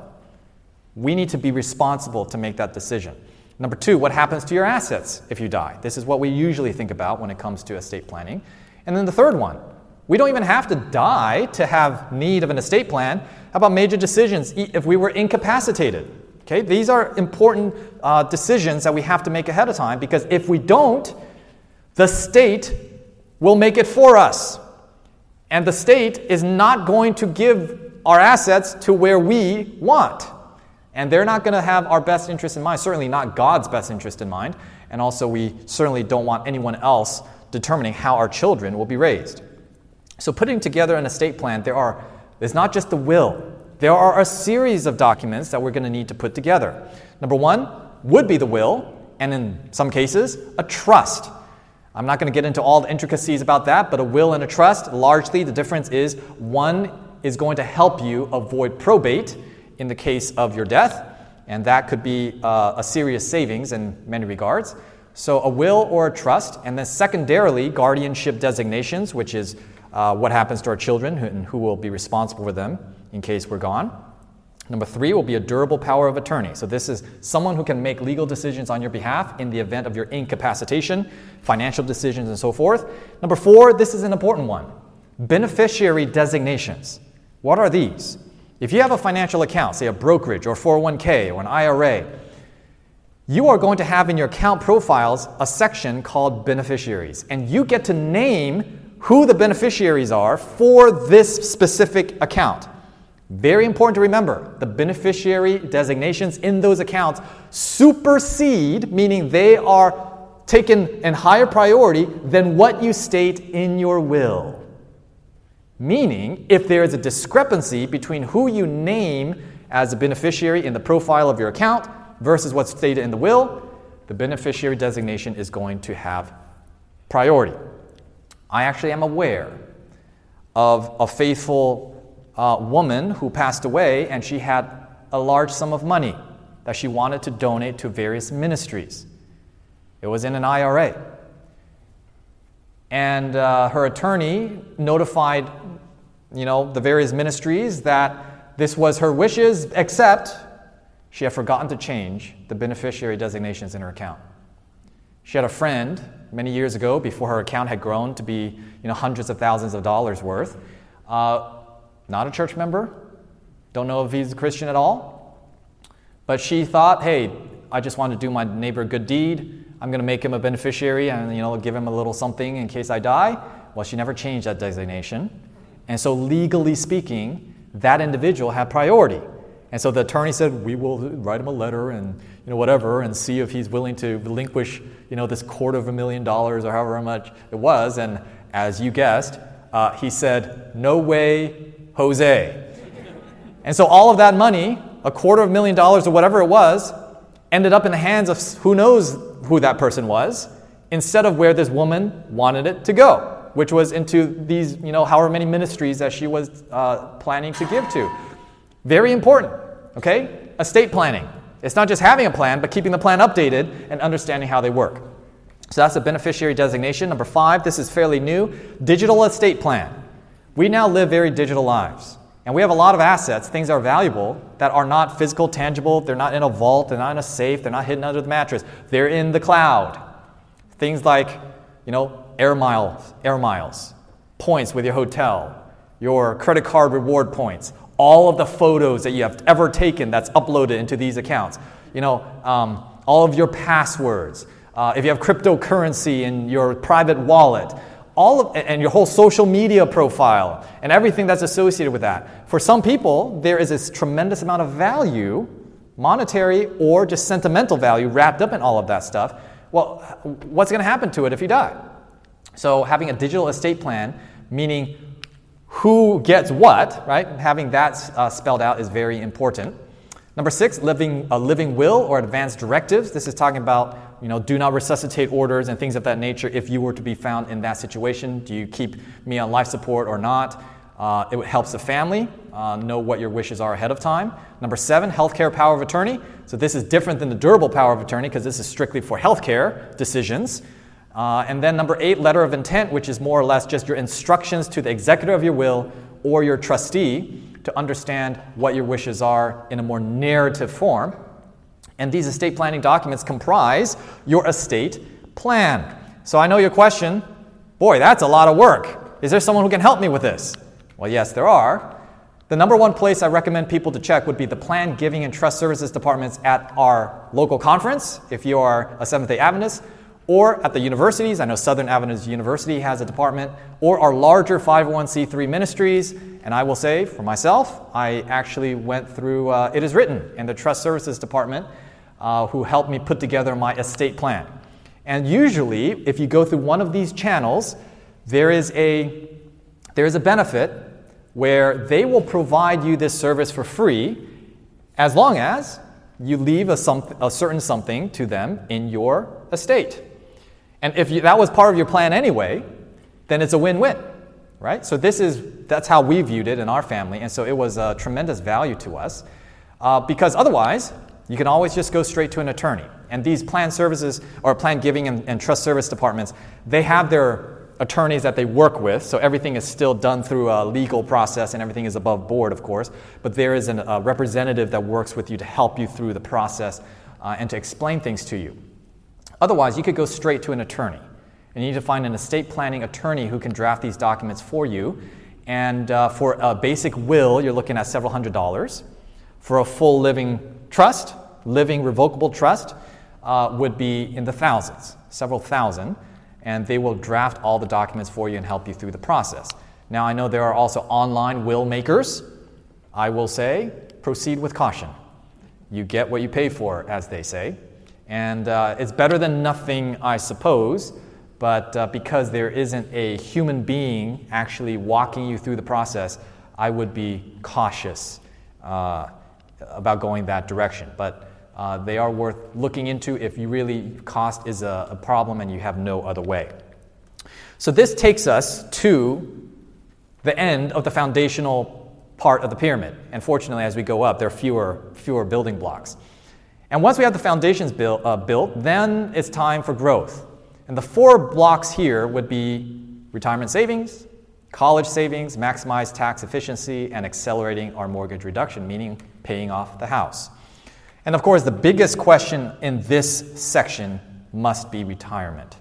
We need to be responsible to make that decision. Number two, what happens to your assets if you die? This is what we usually think about when it comes to estate planning. And then the third one, we don't even have to die to have need of an estate plan. How about major decisions if we were incapacitated? Okay, these are important uh, decisions that we have to make ahead of time because if we don't, the state will make it for us. And the state is not going to give our assets to where we want. And they're not going to have our best interest in mind, certainly not God's best interest in mind. And also, we certainly don't want anyone else determining how our children will be raised. So, putting together an estate plan, there are, there's not just the will, there are a series of documents that we're going to need to put together. Number one would be the will, and in some cases, a trust. I'm not going to get into all the intricacies about that, but a will and a trust, largely the difference is one is going to help you avoid probate in the case of your death, and that could be uh, a serious savings in many regards. So, a will or a trust, and then secondarily, guardianship designations, which is uh, what happens to our children and who will be responsible for them in case we're gone. Number three will be a durable power of attorney. So, this is someone who can make legal decisions on your behalf in the event of your incapacitation, financial decisions, and so forth. Number four, this is an important one beneficiary designations. What are these? If you have a financial account, say a brokerage or 401k or an IRA, you are going to have in your account profiles a section called beneficiaries. And you get to name who the beneficiaries are for this specific account. Very important to remember the beneficiary designations in those accounts supersede, meaning they are taken in higher priority than what you state in your will. Meaning, if there is a discrepancy between who you name as a beneficiary in the profile of your account versus what's stated in the will, the beneficiary designation is going to have priority. I actually am aware of a faithful uh, woman who passed away, and she had a large sum of money that she wanted to donate to various ministries. It was in an IRA. And uh, her attorney notified, you know, the various ministries that this was her wishes, except she had forgotten to change the beneficiary designations in her account. She had a friend many years ago, before her account had grown to be, you know, hundreds of thousands of dollars worth. Uh, not a church member, don't know if he's a Christian at all. But she thought, hey, I just want to do my neighbor a good deed. I'm going to make him a beneficiary and you know give him a little something in case I die. Well, she never changed that designation. And so legally speaking, that individual had priority. And so the attorney said, "We will write him a letter and you know whatever and see if he's willing to relinquish, you know, this quarter of a million dollars or however much it was." And as you guessed, uh, he said, "No way, Jose. And so all of that money, a quarter of a million dollars or whatever it was, ended up in the hands of who knows who that person was, instead of where this woman wanted it to go, which was into these, you know, however many ministries that she was uh, planning to give to. Very important, okay? Estate planning. It's not just having a plan, but keeping the plan updated and understanding how they work. So that's a beneficiary designation. Number five, this is fairly new digital estate plan. We now live very digital lives. And we have a lot of assets, things that are valuable, that are not physical, tangible. They're not in a vault, they're not in a safe, they're not hidden under the mattress. They're in the cloud. Things like, you know, air miles, air miles, points with your hotel, your credit card reward points, all of the photos that you have ever taken that's uploaded into these accounts. You know, um, all of your passwords. Uh, if you have cryptocurrency in your private wallet, all of, and your whole social media profile and everything that's associated with that. For some people, there is this tremendous amount of value, monetary or just sentimental value, wrapped up in all of that stuff. Well, what's going to happen to it if you die? So, having a digital estate plan, meaning who gets what, right? Having that uh, spelled out is very important. Number six, living a living will or advance directives. This is talking about you know, do not resuscitate orders and things of that nature if you were to be found in that situation. Do you keep me on life support or not? Uh, it helps the family uh, know what your wishes are ahead of time. Number seven, healthcare power of attorney. So this is different than the durable power of attorney because this is strictly for healthcare decisions. Uh, and then number eight, letter of intent, which is more or less just your instructions to the executor of your will or your trustee to understand what your wishes are in a more narrative form. And these estate planning documents comprise your estate plan. So I know your question boy, that's a lot of work. Is there someone who can help me with this? Well, yes, there are. The number one place I recommend people to check would be the Plan Giving and Trust Services departments at our local conference, if you are a Seventh day Adventist, or at the universities. I know Southern Adventist University has a department, or our larger 501c3 ministries. And I will say, for myself, I actually went through uh, It Is Written in the Trust Services department uh, who helped me put together my estate plan. And usually, if you go through one of these channels, there is a, there is a benefit where they will provide you this service for free as long as you leave a, some, a certain something to them in your estate. And if you, that was part of your plan anyway, then it's a win win, right? So, this is, that's how we viewed it in our family. And so, it was a tremendous value to us uh, because otherwise, you can always just go straight to an attorney. And these plan services or plan giving and, and trust service departments, they have their attorneys that they work with, so everything is still done through a legal process and everything is above board, of course. But there is an, a representative that works with you to help you through the process uh, and to explain things to you. Otherwise, you could go straight to an attorney. And you need to find an estate planning attorney who can draft these documents for you And uh, for a basic will, you're looking at several hundred dollars. For a full living trust, living revocable trust, uh, would be in the thousands, several thousand. And they will draft all the documents for you and help you through the process. Now, I know there are also online will makers. I will say, proceed with caution. You get what you pay for, as they say. And uh, it's better than nothing, I suppose, but uh, because there isn't a human being actually walking you through the process, I would be cautious uh, about going that direction. But uh, they are worth looking into if you really cost is a, a problem and you have no other way. So this takes us to the end of the foundational part of the pyramid. And fortunately, as we go up, there are fewer, fewer building blocks. And once we have the foundations built, uh, built, then it's time for growth. And the four blocks here would be retirement savings, college savings, maximize tax efficiency, and accelerating our mortgage reduction, meaning paying off the house. And of course, the biggest question in this section must be retirement.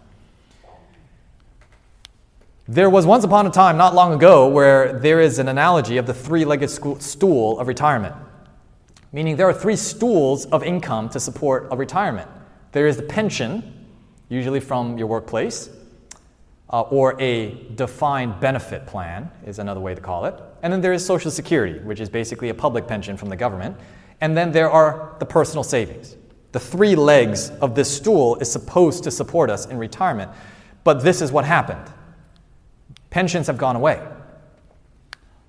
There was once upon a time, not long ago, where there is an analogy of the three legged stool of retirement, meaning there are three stools of income to support a retirement. There is the pension, usually from your workplace, uh, or a defined benefit plan, is another way to call it. And then there is Social Security, which is basically a public pension from the government. And then there are the personal savings. The three legs of this stool is supposed to support us in retirement. But this is what happened Pensions have gone away.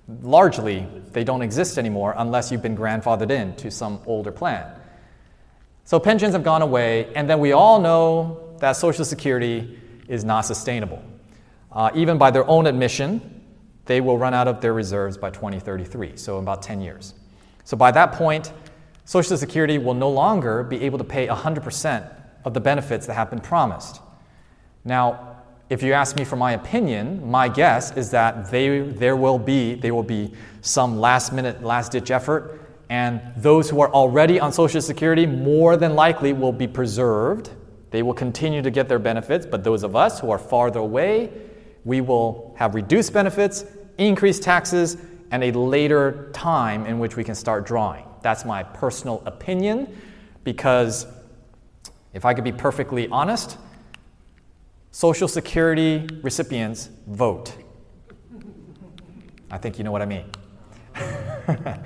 Largely, they don't exist anymore unless you've been grandfathered in to some older plan. So pensions have gone away, and then we all know that Social Security is not sustainable. Uh, even by their own admission, they will run out of their reserves by 2033, so about 10 years. So by that point, Social Security will no longer be able to pay 100% of the benefits that have been promised. Now, if you ask me for my opinion, my guess is that they, there will be, there will be some last minute, last ditch effort, and those who are already on Social Security more than likely will be preserved. They will continue to get their benefits, but those of us who are farther away, we will have reduced benefits, increased taxes, and a later time in which we can start drawing. That's my personal opinion because if I could be perfectly honest, Social Security recipients vote. I think you know what I mean. [laughs]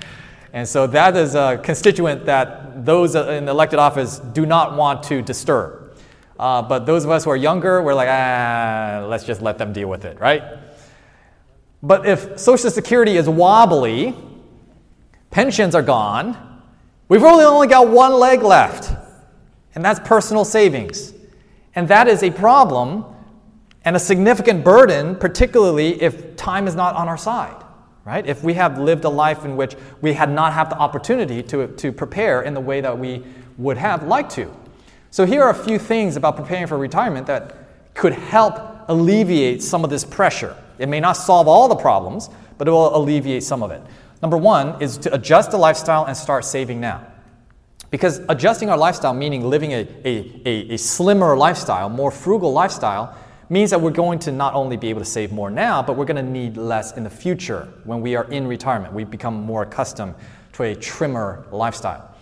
and so that is a constituent that those in elected office do not want to disturb. Uh, but those of us who are younger, we're like, ah, let's just let them deal with it, right? But if Social Security is wobbly, pensions are gone, we've really only got one leg left, and that's personal savings. And that is a problem and a significant burden, particularly if time is not on our side, right? If we have lived a life in which we had not had the opportunity to, to prepare in the way that we would have liked to. So, here are a few things about preparing for retirement that could help alleviate some of this pressure. It may not solve all the problems, but it will alleviate some of it. Number one is to adjust the lifestyle and start saving now. Because adjusting our lifestyle, meaning living a, a, a, a, slimmer lifestyle, more frugal lifestyle, means that we're going to not only be able to save more now, but we're going to need less in the future when we are in retirement. We become more accustomed to a trimmer lifestyle.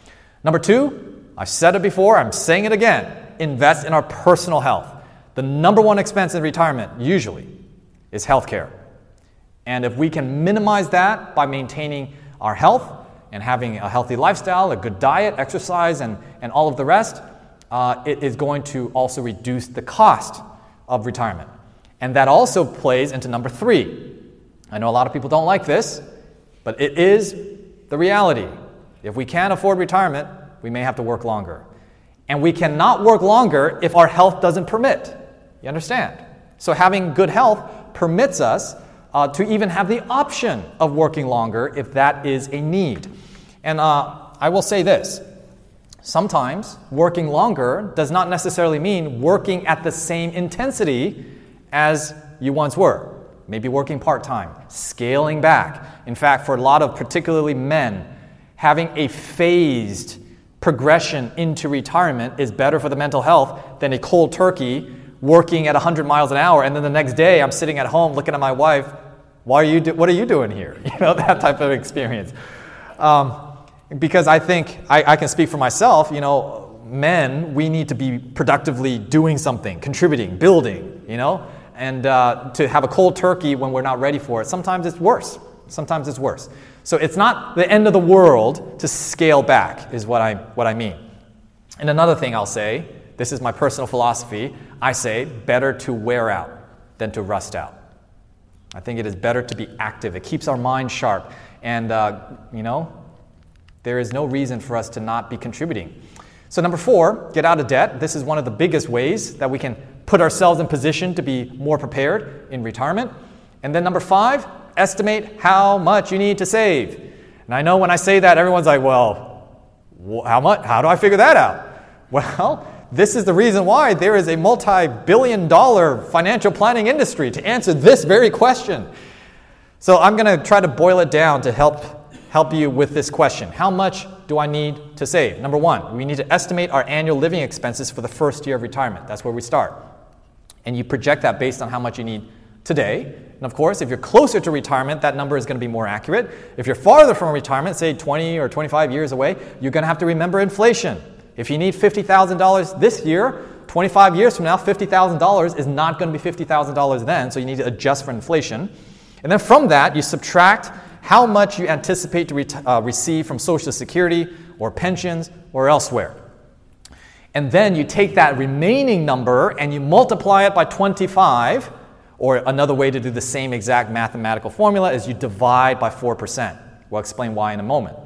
Number two, I've said it before, I'm saying it again invest in our personal health. The number one expense in retirement, usually, is healthcare. And if we can minimize that by maintaining our health, and having a healthy lifestyle, a good diet, exercise, and, and all of the rest, uh, it is going to also reduce the cost of retirement. And that also plays into number three. I know a lot of people don't like this, but it is the reality. If we can't afford retirement, we may have to work longer. And we cannot work longer if our health doesn't permit. You understand? So, having good health permits us uh, to even have the option of working longer if that is a need. And uh, I will say this sometimes working longer does not necessarily mean working at the same intensity as you once were. Maybe working part time, scaling back. In fact, for a lot of particularly men, having a phased progression into retirement is better for the mental health than a cold turkey working at 100 miles an hour and then the next day I'm sitting at home looking at my wife Why are you do- what are you doing here? [laughs] You know, that type of experience. Um, because I think I, I can speak for myself, you know, men, we need to be productively doing something, contributing, building, you know, and uh, to have a cold turkey when we're not ready for it, sometimes it's worse. Sometimes it's worse. So it's not the end of the world to scale back, is what I, what I mean. And another thing I'll say this is my personal philosophy I say better to wear out than to rust out. I think it is better to be active. It keeps our mind sharp. And, uh, you know, there is no reason for us to not be contributing. So, number four, get out of debt. This is one of the biggest ways that we can put ourselves in position to be more prepared in retirement. And then, number five, estimate how much you need to save. And I know when I say that, everyone's like, well, how much? How do I figure that out? [laughs] Well, this is the reason why there is a multi billion dollar financial planning industry to answer this very question. So I'm going to try to boil it down to help, help you with this question. How much do I need to save? Number one, we need to estimate our annual living expenses for the first year of retirement. That's where we start. And you project that based on how much you need today. And of course, if you're closer to retirement, that number is going to be more accurate. If you're farther from retirement, say 20 or 25 years away, you're going to have to remember inflation. If you need $50,000 this year, 25 years from now, $50,000 is not going to be $50,000 then, so you need to adjust for inflation. And then from that, you subtract how much you anticipate to re- uh, receive from Social Security or pensions or elsewhere. And then you take that remaining number and you multiply it by 25, or another way to do the same exact mathematical formula is you divide by 4%. We'll explain why in a moment.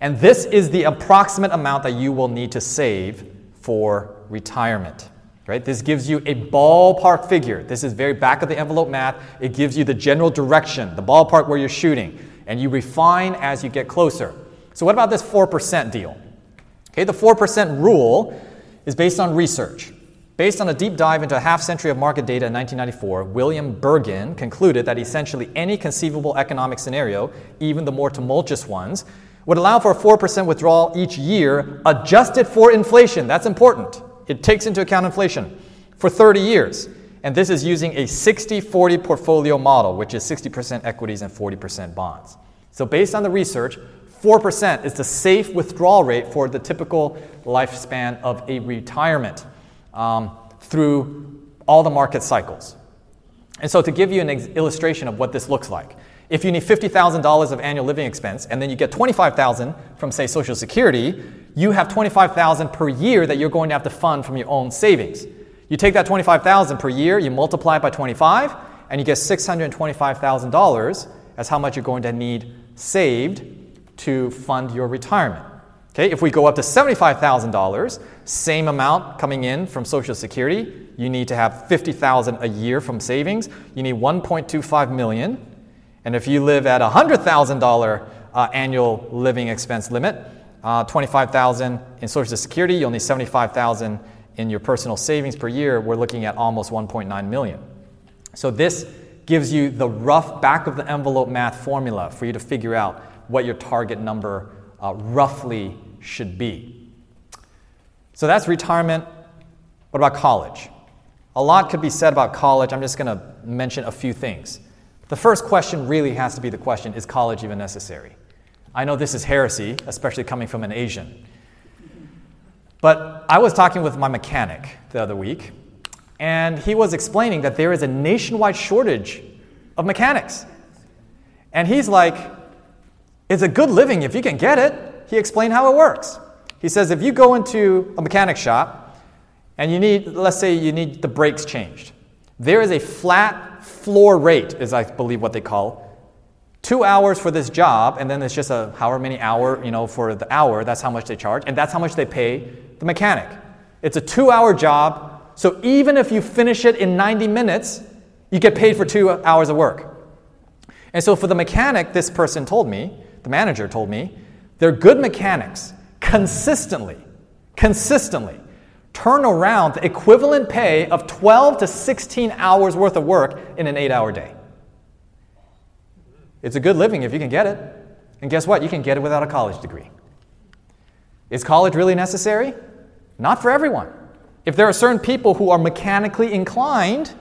And this is the approximate amount that you will need to save for retirement. Right? This gives you a ballpark figure. This is very back of the envelope math. It gives you the general direction, the ballpark where you're shooting, and you refine as you get closer. So, what about this 4% deal? Okay, the 4% rule is based on research. Based on a deep dive into a half century of market data in 1994, William Bengen concluded that essentially any conceivable economic scenario, even the more tumultuous ones, would allow for a 4% withdrawal each year, adjusted for inflation. That's important. It takes into account inflation for 30 years. And this is using a 60 40 portfolio model, which is 60% equities and 40% bonds. So, based on the research, 4% is the safe withdrawal rate for the typical lifespan of a retirement um, through all the market cycles. And so, to give you an illustration of what this looks like, if you need $50,000 of annual living expense and then you get 25,000 from say Social Security, you have 25,000 per year that you're going to have to fund from your own savings. You take that 25,000 per year, you multiply it by 25, and you get $625,000 as how much you're going to need saved to fund your retirement. Okay, if we go up to $75,000, same amount coming in from Social Security, you need to have 50,000 a year from savings. You need 1.25 million and if you live at a $100,000 uh, annual living expense limit, uh, 25,000 in Social Security, you'll need 75,000 in your personal savings per year. We're looking at almost 1.9 million. So this gives you the rough back of the envelope math formula for you to figure out what your target number uh, roughly should be. So that's retirement. What about college? A lot could be said about college. I'm just going to mention a few things. The first question really has to be the question is college even necessary? I know this is heresy, especially coming from an Asian. But I was talking with my mechanic the other week, and he was explaining that there is a nationwide shortage of mechanics. And he's like, it's a good living if you can get it. He explained how it works. He says if you go into a mechanic shop and you need, let's say you need the brakes changed, there is a flat floor rate, is I believe what they call. Two hours for this job, and then it's just a however many hour, you know, for the hour, that's how much they charge, and that's how much they pay the mechanic. It's a two hour job, so even if you finish it in 90 minutes, you get paid for two hours of work. And so for the mechanic, this person told me, the manager told me, they're good mechanics consistently, consistently turn around the equivalent pay of 12 to 16 hours worth of work in an eight hour day. It's a good living if you can get it. And guess what? You can get it without a college degree. Is college really necessary? Not for everyone. If there are certain people who are mechanically inclined,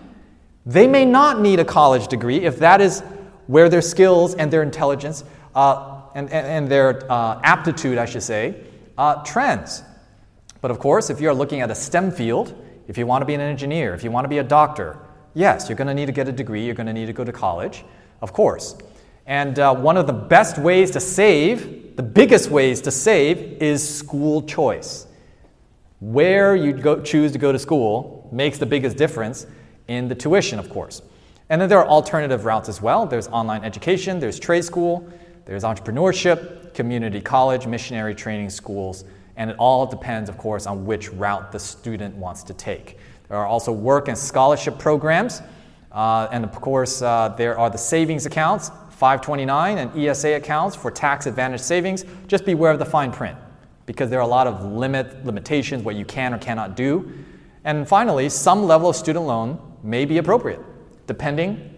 they may not need a college degree if that is where their skills and their intelligence uh, and, and, and, their uh, aptitude, I should say, uh, trends. But of course, if you're looking at a STEM field, if you want to be an engineer, if you want to be a doctor, yes, you're going to need to get a degree, you're going to need to go to college, of course. And uh, one of the best ways to save, the biggest ways to save, is school choice. Where you go, choose to go to school makes the biggest difference in the tuition, of course. And then there are alternative routes as well. There's online education, there's trade school, there's entrepreneurship, community college, missionary training schools, and it all depends, of course, on which route the student wants to take. There are also work and scholarship programs, uh, and of course, uh, there are the savings accounts, 529 and ESA accounts for tax advantage savings. Just beware of the fine print because there are a lot of limit limitations what you can or cannot do. And finally, some level of student loan may be appropriate depending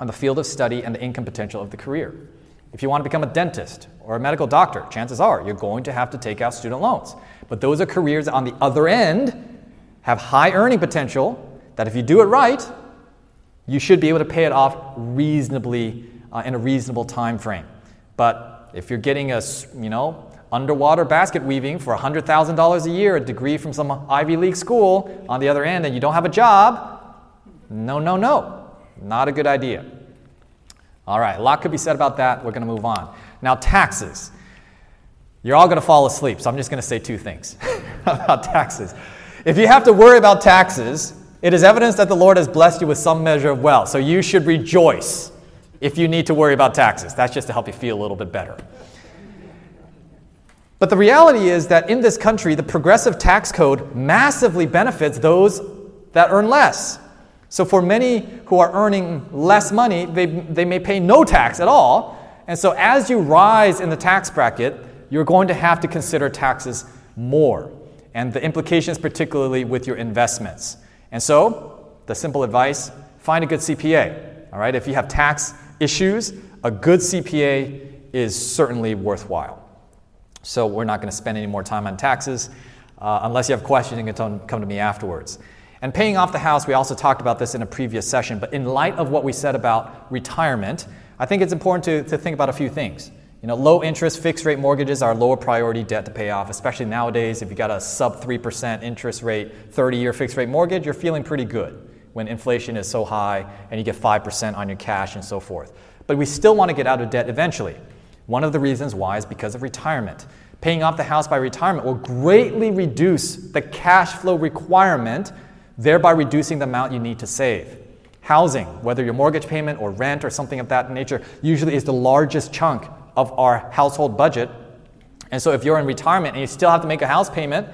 on the field of study and the income potential of the career. If you want to become a dentist or a medical doctor, chances are you're going to have to take out student loans. But those are careers on the other end have high earning potential that if you do it right, you should be able to pay it off reasonably uh, in a reasonable time frame. But if you're getting a, you know, underwater basket weaving for $100,000 a year, a degree from some Ivy League school on the other end, and you don't have a job, no, no, no. Not a good idea. All right, a lot could be said about that. We're going to move on. Now, taxes. You're all going to fall asleep, so I'm just going to say two things [laughs] about taxes. If you have to worry about taxes, it is evidence that the Lord has blessed you with some measure of wealth. So you should rejoice if you need to worry about taxes. That's just to help you feel a little bit better. But the reality is that in this country, the progressive tax code massively benefits those that earn less. So, for many who are earning less money, they, they may pay no tax at all. And so, as you rise in the tax bracket, you're going to have to consider taxes more and the implications, particularly with your investments. And so, the simple advice find a good CPA. All right, if you have tax issues, a good CPA is certainly worthwhile. So, we're not going to spend any more time on taxes. Uh, unless you have questions, you can come to me afterwards. And paying off the house, we also talked about this in a previous session, but in light of what we said about retirement, I think it's important to, to think about a few things. You know, low interest fixed rate mortgages are lower priority debt to pay off, especially nowadays. If you got a sub 3% interest rate, 30 year fixed rate mortgage, you're feeling pretty good when inflation is so high and you get 5% on your cash and so forth. But we still want to get out of debt eventually. One of the reasons why is because of retirement. Paying off the house by retirement will greatly reduce the cash flow requirement thereby reducing the amount you need to save. Housing, whether your mortgage payment or rent or something of that nature, usually is the largest chunk of our household budget. And so if you're in retirement and you still have to make a house payment,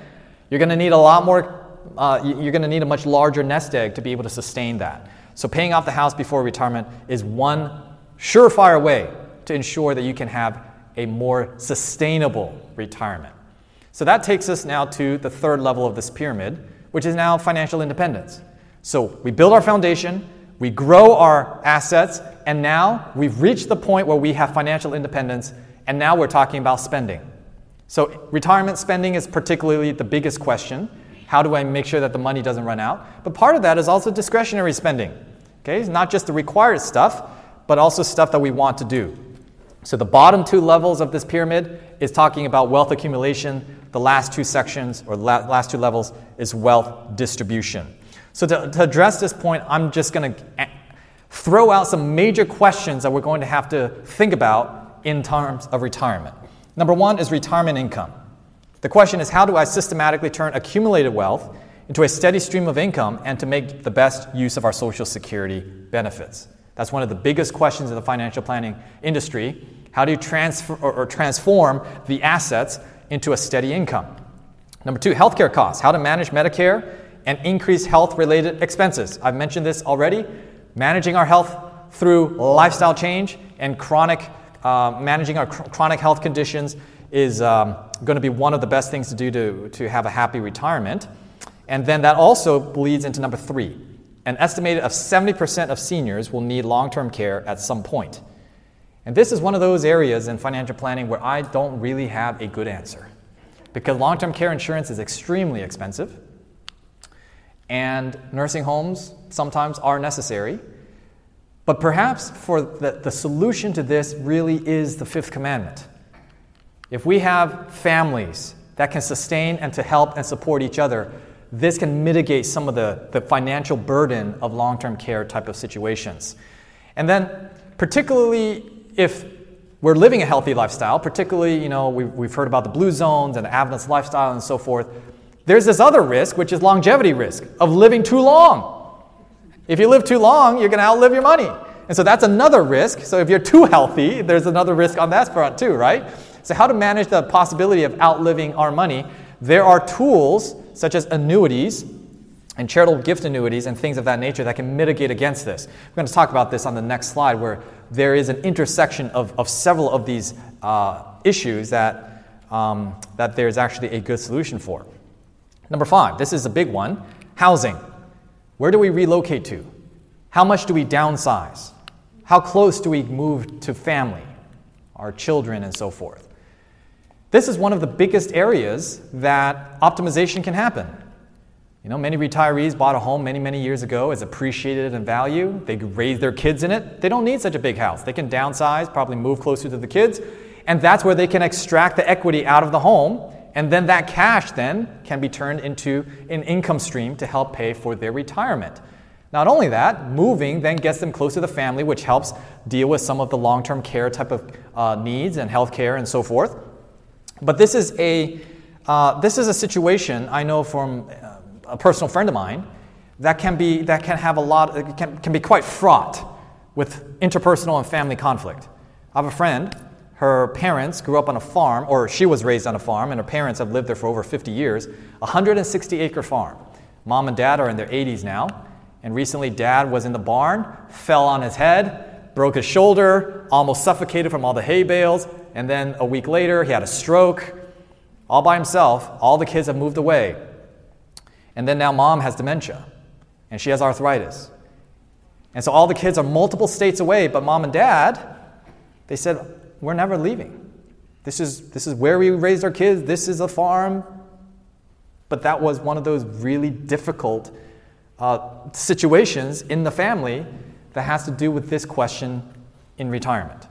you're going to need a lot more, uh, you're going to need a much larger nest egg to be able to sustain that. So paying off the house before retirement is one surefire way to ensure that you can have a more sustainable retirement. So that takes us now to the third level of this pyramid, which is now financial independence. So we build our foundation, we grow our assets, and now we've reached the point where we have financial independence, and now we're talking about spending. So retirement spending is particularly the biggest question. How do I make sure that the money doesn't run out? But part of that is also discretionary spending. Okay, it's not just the required stuff, but also stuff that we want to do. So the bottom two levels of this pyramid is talking about wealth accumulation. The last two sections or last two levels is wealth distribution. So to, to address this point, I'm just going to throw out some major questions that we're going to have to think about in terms of retirement. Number one is retirement income. The question is how do I systematically turn accumulated wealth into a steady stream of income and to make the best use of our Social Security benefits? That's one of the biggest questions in the financial planning industry. How do you transfer or, or transform the assets into a steady income? Number two, healthcare costs. How to manage Medicare and increase health related expenses. I've mentioned this already. Managing our health through lifestyle change and chronic, uh, managing our cr- chronic health conditions is um, going to be one of the best things to do to, to have a happy retirement. And then that also bleeds into number three. An estimated of 70% of seniors will need long term care at some point. And this is one of those areas in financial planning where I don't really have a good answer. Because long term care insurance is extremely expensive, and nursing homes sometimes are necessary. But perhaps for the, the solution to this really is the fifth commandment. If we have families that can sustain and to help and support each other, this can mitigate some of the, the financial burden of long term care type of situations. And then, particularly if we're living a healthy lifestyle, particularly, you know, we've, we've heard about the blue zones and the Adventist lifestyle and so forth, there's this other risk, which is longevity risk of living too long. If you live too long, you're going to outlive your money. And so that's another risk. So if you're too healthy, there's another risk on that front too, right? So, how to manage the possibility of outliving our money? There are tools such as annuities and charitable gift annuities and things of that nature that can mitigate against this. We're going to talk about this on the next slide, where there is an intersection of, of several of these uh, issues that, um, that there's actually a good solution for. Number five, this is a big one housing. Where do we relocate to? How much do we downsize? How close do we move to family, our children, and so forth? This is one of the biggest areas that optimization can happen. You know, many retirees bought a home many, many years ago, as appreciated in value. They raised their kids in it. They don't need such a big house. They can downsize, probably move closer to the kids, and that's where they can extract the equity out of the home, and then that cash then can be turned into an income stream to help pay for their retirement. Not only that, moving then gets them close to the family, which helps deal with some of the long-term care type of uh, needs and health care and so forth. But this is a uh, this is a situation I know from uh, a personal friend of mine that can be that can have a lot can, can be quite fraught with interpersonal and family conflict. I have a friend. Her parents grew up on a farm, or she was raised on a farm, and her parents have lived there for over 50 years. 160 acre farm. Mom and dad are in their 80s now, and recently dad was in the barn, fell on his head, broke his shoulder, almost suffocated from all the hay bales, and then a week later, he had a stroke, all by himself. All the kids have moved away. And then now mom has dementia, and she has arthritis. And so all the kids are multiple states away, but mom and dad, they said, We're never leaving. This is, this is where we raised our kids, this is a farm. But that was one of those really difficult uh, situations in the family that has to do with this question in retirement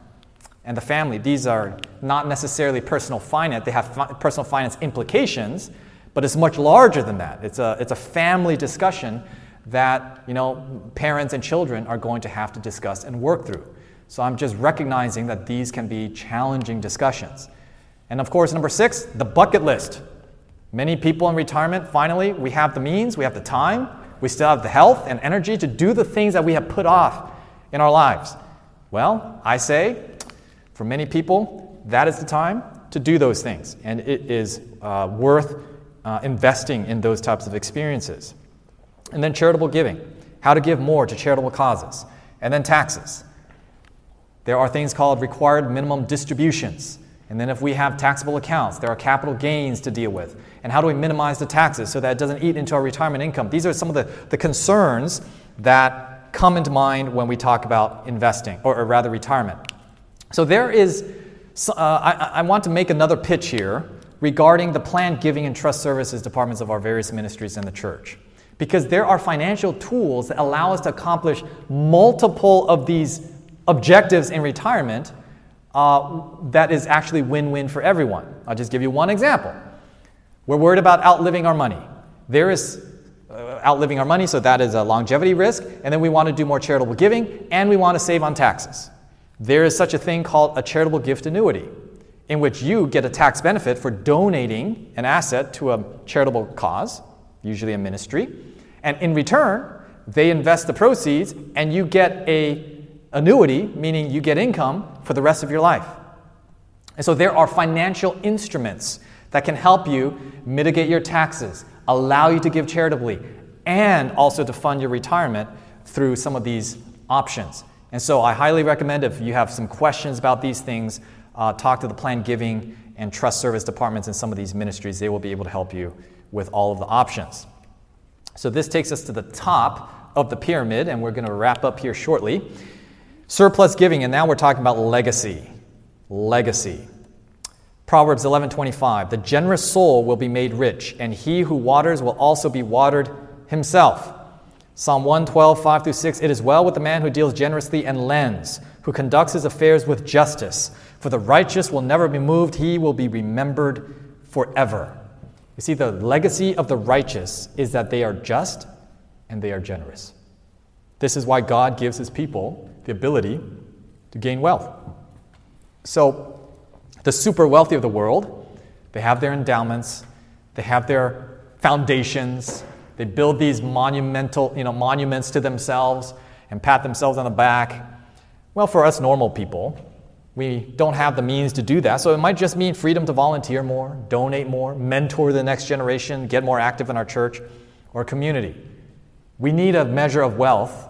and the family. These are not necessarily personal finance, they have fi- personal finance implications, but it's much larger than that. It's a, it's a family discussion that you know, parents and children are going to have to discuss and work through. So I'm just recognizing that these can be challenging discussions. And of course, number six, the bucket list. Many people in retirement, finally, we have the means, we have the time, we still have the health and energy to do the things that we have put off in our lives. Well, I say for many people, that is the time to do those things, and it is uh, worth uh, investing in those types of experiences. And then charitable giving, how to give more to charitable causes. And then taxes. There are things called required minimum distributions. And then if we have taxable accounts, there are capital gains to deal with. And how do we minimize the taxes so that it doesn't eat into our retirement income? These are some of the, the concerns that come into mind when we talk about investing, or, or rather retirement. So there is, uh, I, I want to make another pitch here regarding the planned giving and trust services departments of our various ministries in the church. Because there are financial tools that allow us to accomplish multiple of these objectives in retirement uh, that is actually win win for everyone. I'll just give you one example. We're worried about outliving our money. There is uh, outliving our money, so that is a longevity risk, and then we want to do more charitable giving, and we want to save on taxes. There is such a thing called a charitable gift annuity, in which you get a tax benefit for donating an asset to a charitable cause, usually a ministry, and in return, they invest the proceeds and you get a annuity, meaning you get income for the rest of your life. And so there are financial instruments that can help you mitigate your taxes, allow you to give charitably, and also to fund your retirement through some of these options. And so I highly recommend if you have some questions about these things, uh, talk to the planned giving and trust service departments in some of these ministries. They will be able to help you with all of the options. So this takes us to the top of the pyramid, and we're going to wrap up here shortly. Surplus giving, and now we're talking about legacy. Legacy. Proverbs 11:25 The generous soul will be made rich, and he who waters will also be watered himself. Psalm 112, 5 through 6 It is well with the man who deals generously and lends, who conducts his affairs with justice. For the righteous will never be moved, he will be remembered forever. You see, the legacy of the righteous is that they are just and they are generous. This is why God gives his people the ability to gain wealth. So, the super wealthy of the world, they have their endowments, they have their foundations, they build these monumental, you know, monuments to themselves and pat themselves on the back. Well, for us normal people, we don't have the means to do that. So it might just mean freedom to volunteer more, donate more, mentor the next generation, get more active in our church or community. We need a measure of wealth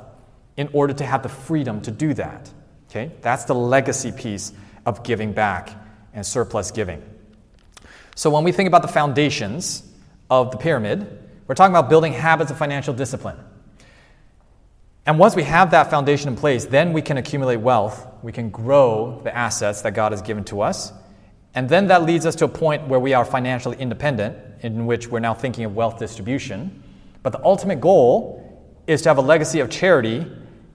in order to have the freedom to do that. Okay? That's the legacy piece of giving back and surplus giving. So when we think about the foundations of the pyramid, we're talking about building habits of financial discipline. And once we have that foundation in place, then we can accumulate wealth. We can grow the assets that God has given to us. And then that leads us to a point where we are financially independent, in which we're now thinking of wealth distribution. But the ultimate goal is to have a legacy of charity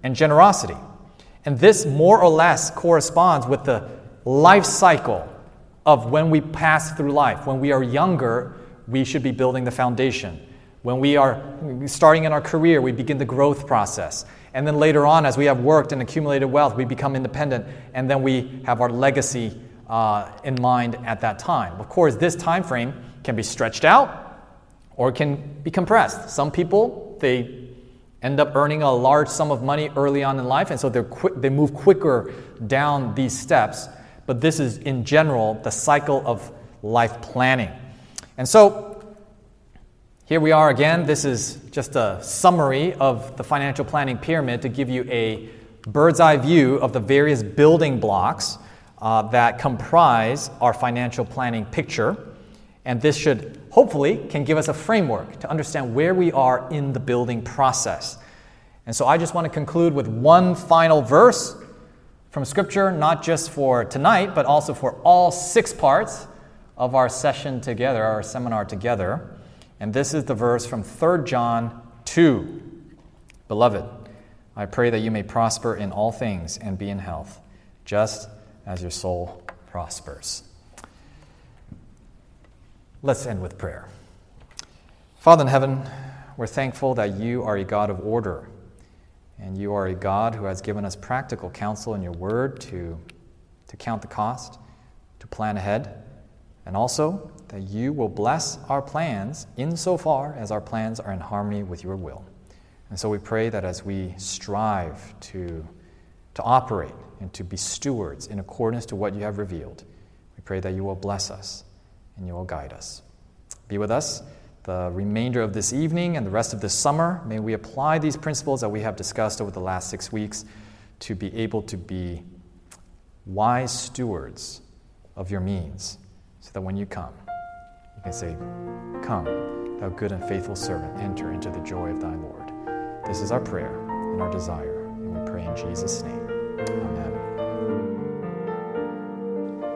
and generosity. And this more or less corresponds with the life cycle of when we pass through life. When we are younger, we should be building the foundation. When we are starting in our career, we begin the growth process. And then later on, as we have worked and accumulated wealth, we become independent, and then we have our legacy uh, in mind at that time. Of course, this time frame can be stretched out or can be compressed. Some people, they end up earning a large sum of money early on in life, and so they move quicker down these steps. But this is, in general, the cycle of life planning. And so, here we are again. This is just a summary of the financial planning pyramid to give you a bird's eye view of the various building blocks uh, that comprise our financial planning picture. And this should hopefully can give us a framework to understand where we are in the building process. And so I just want to conclude with one final verse from Scripture, not just for tonight, but also for all six parts of our session together, our seminar together. And this is the verse from 3 John 2. Beloved, I pray that you may prosper in all things and be in health, just as your soul prospers. Let's end with prayer. Father in heaven, we're thankful that you are a God of order, and you are a God who has given us practical counsel in your word to, to count the cost, to plan ahead, and also that you will bless our plans insofar as our plans are in harmony with your will. And so we pray that as we strive to, to operate and to be stewards in accordance to what you have revealed, we pray that you will bless us and you will guide us. Be with us the remainder of this evening and the rest of this summer. May we apply these principles that we have discussed over the last six weeks to be able to be wise stewards of your means so that when you come, you can say, Come, thou good and faithful servant, enter into the joy of thy Lord. This is our prayer and our desire, and we pray in Jesus' name. Amen.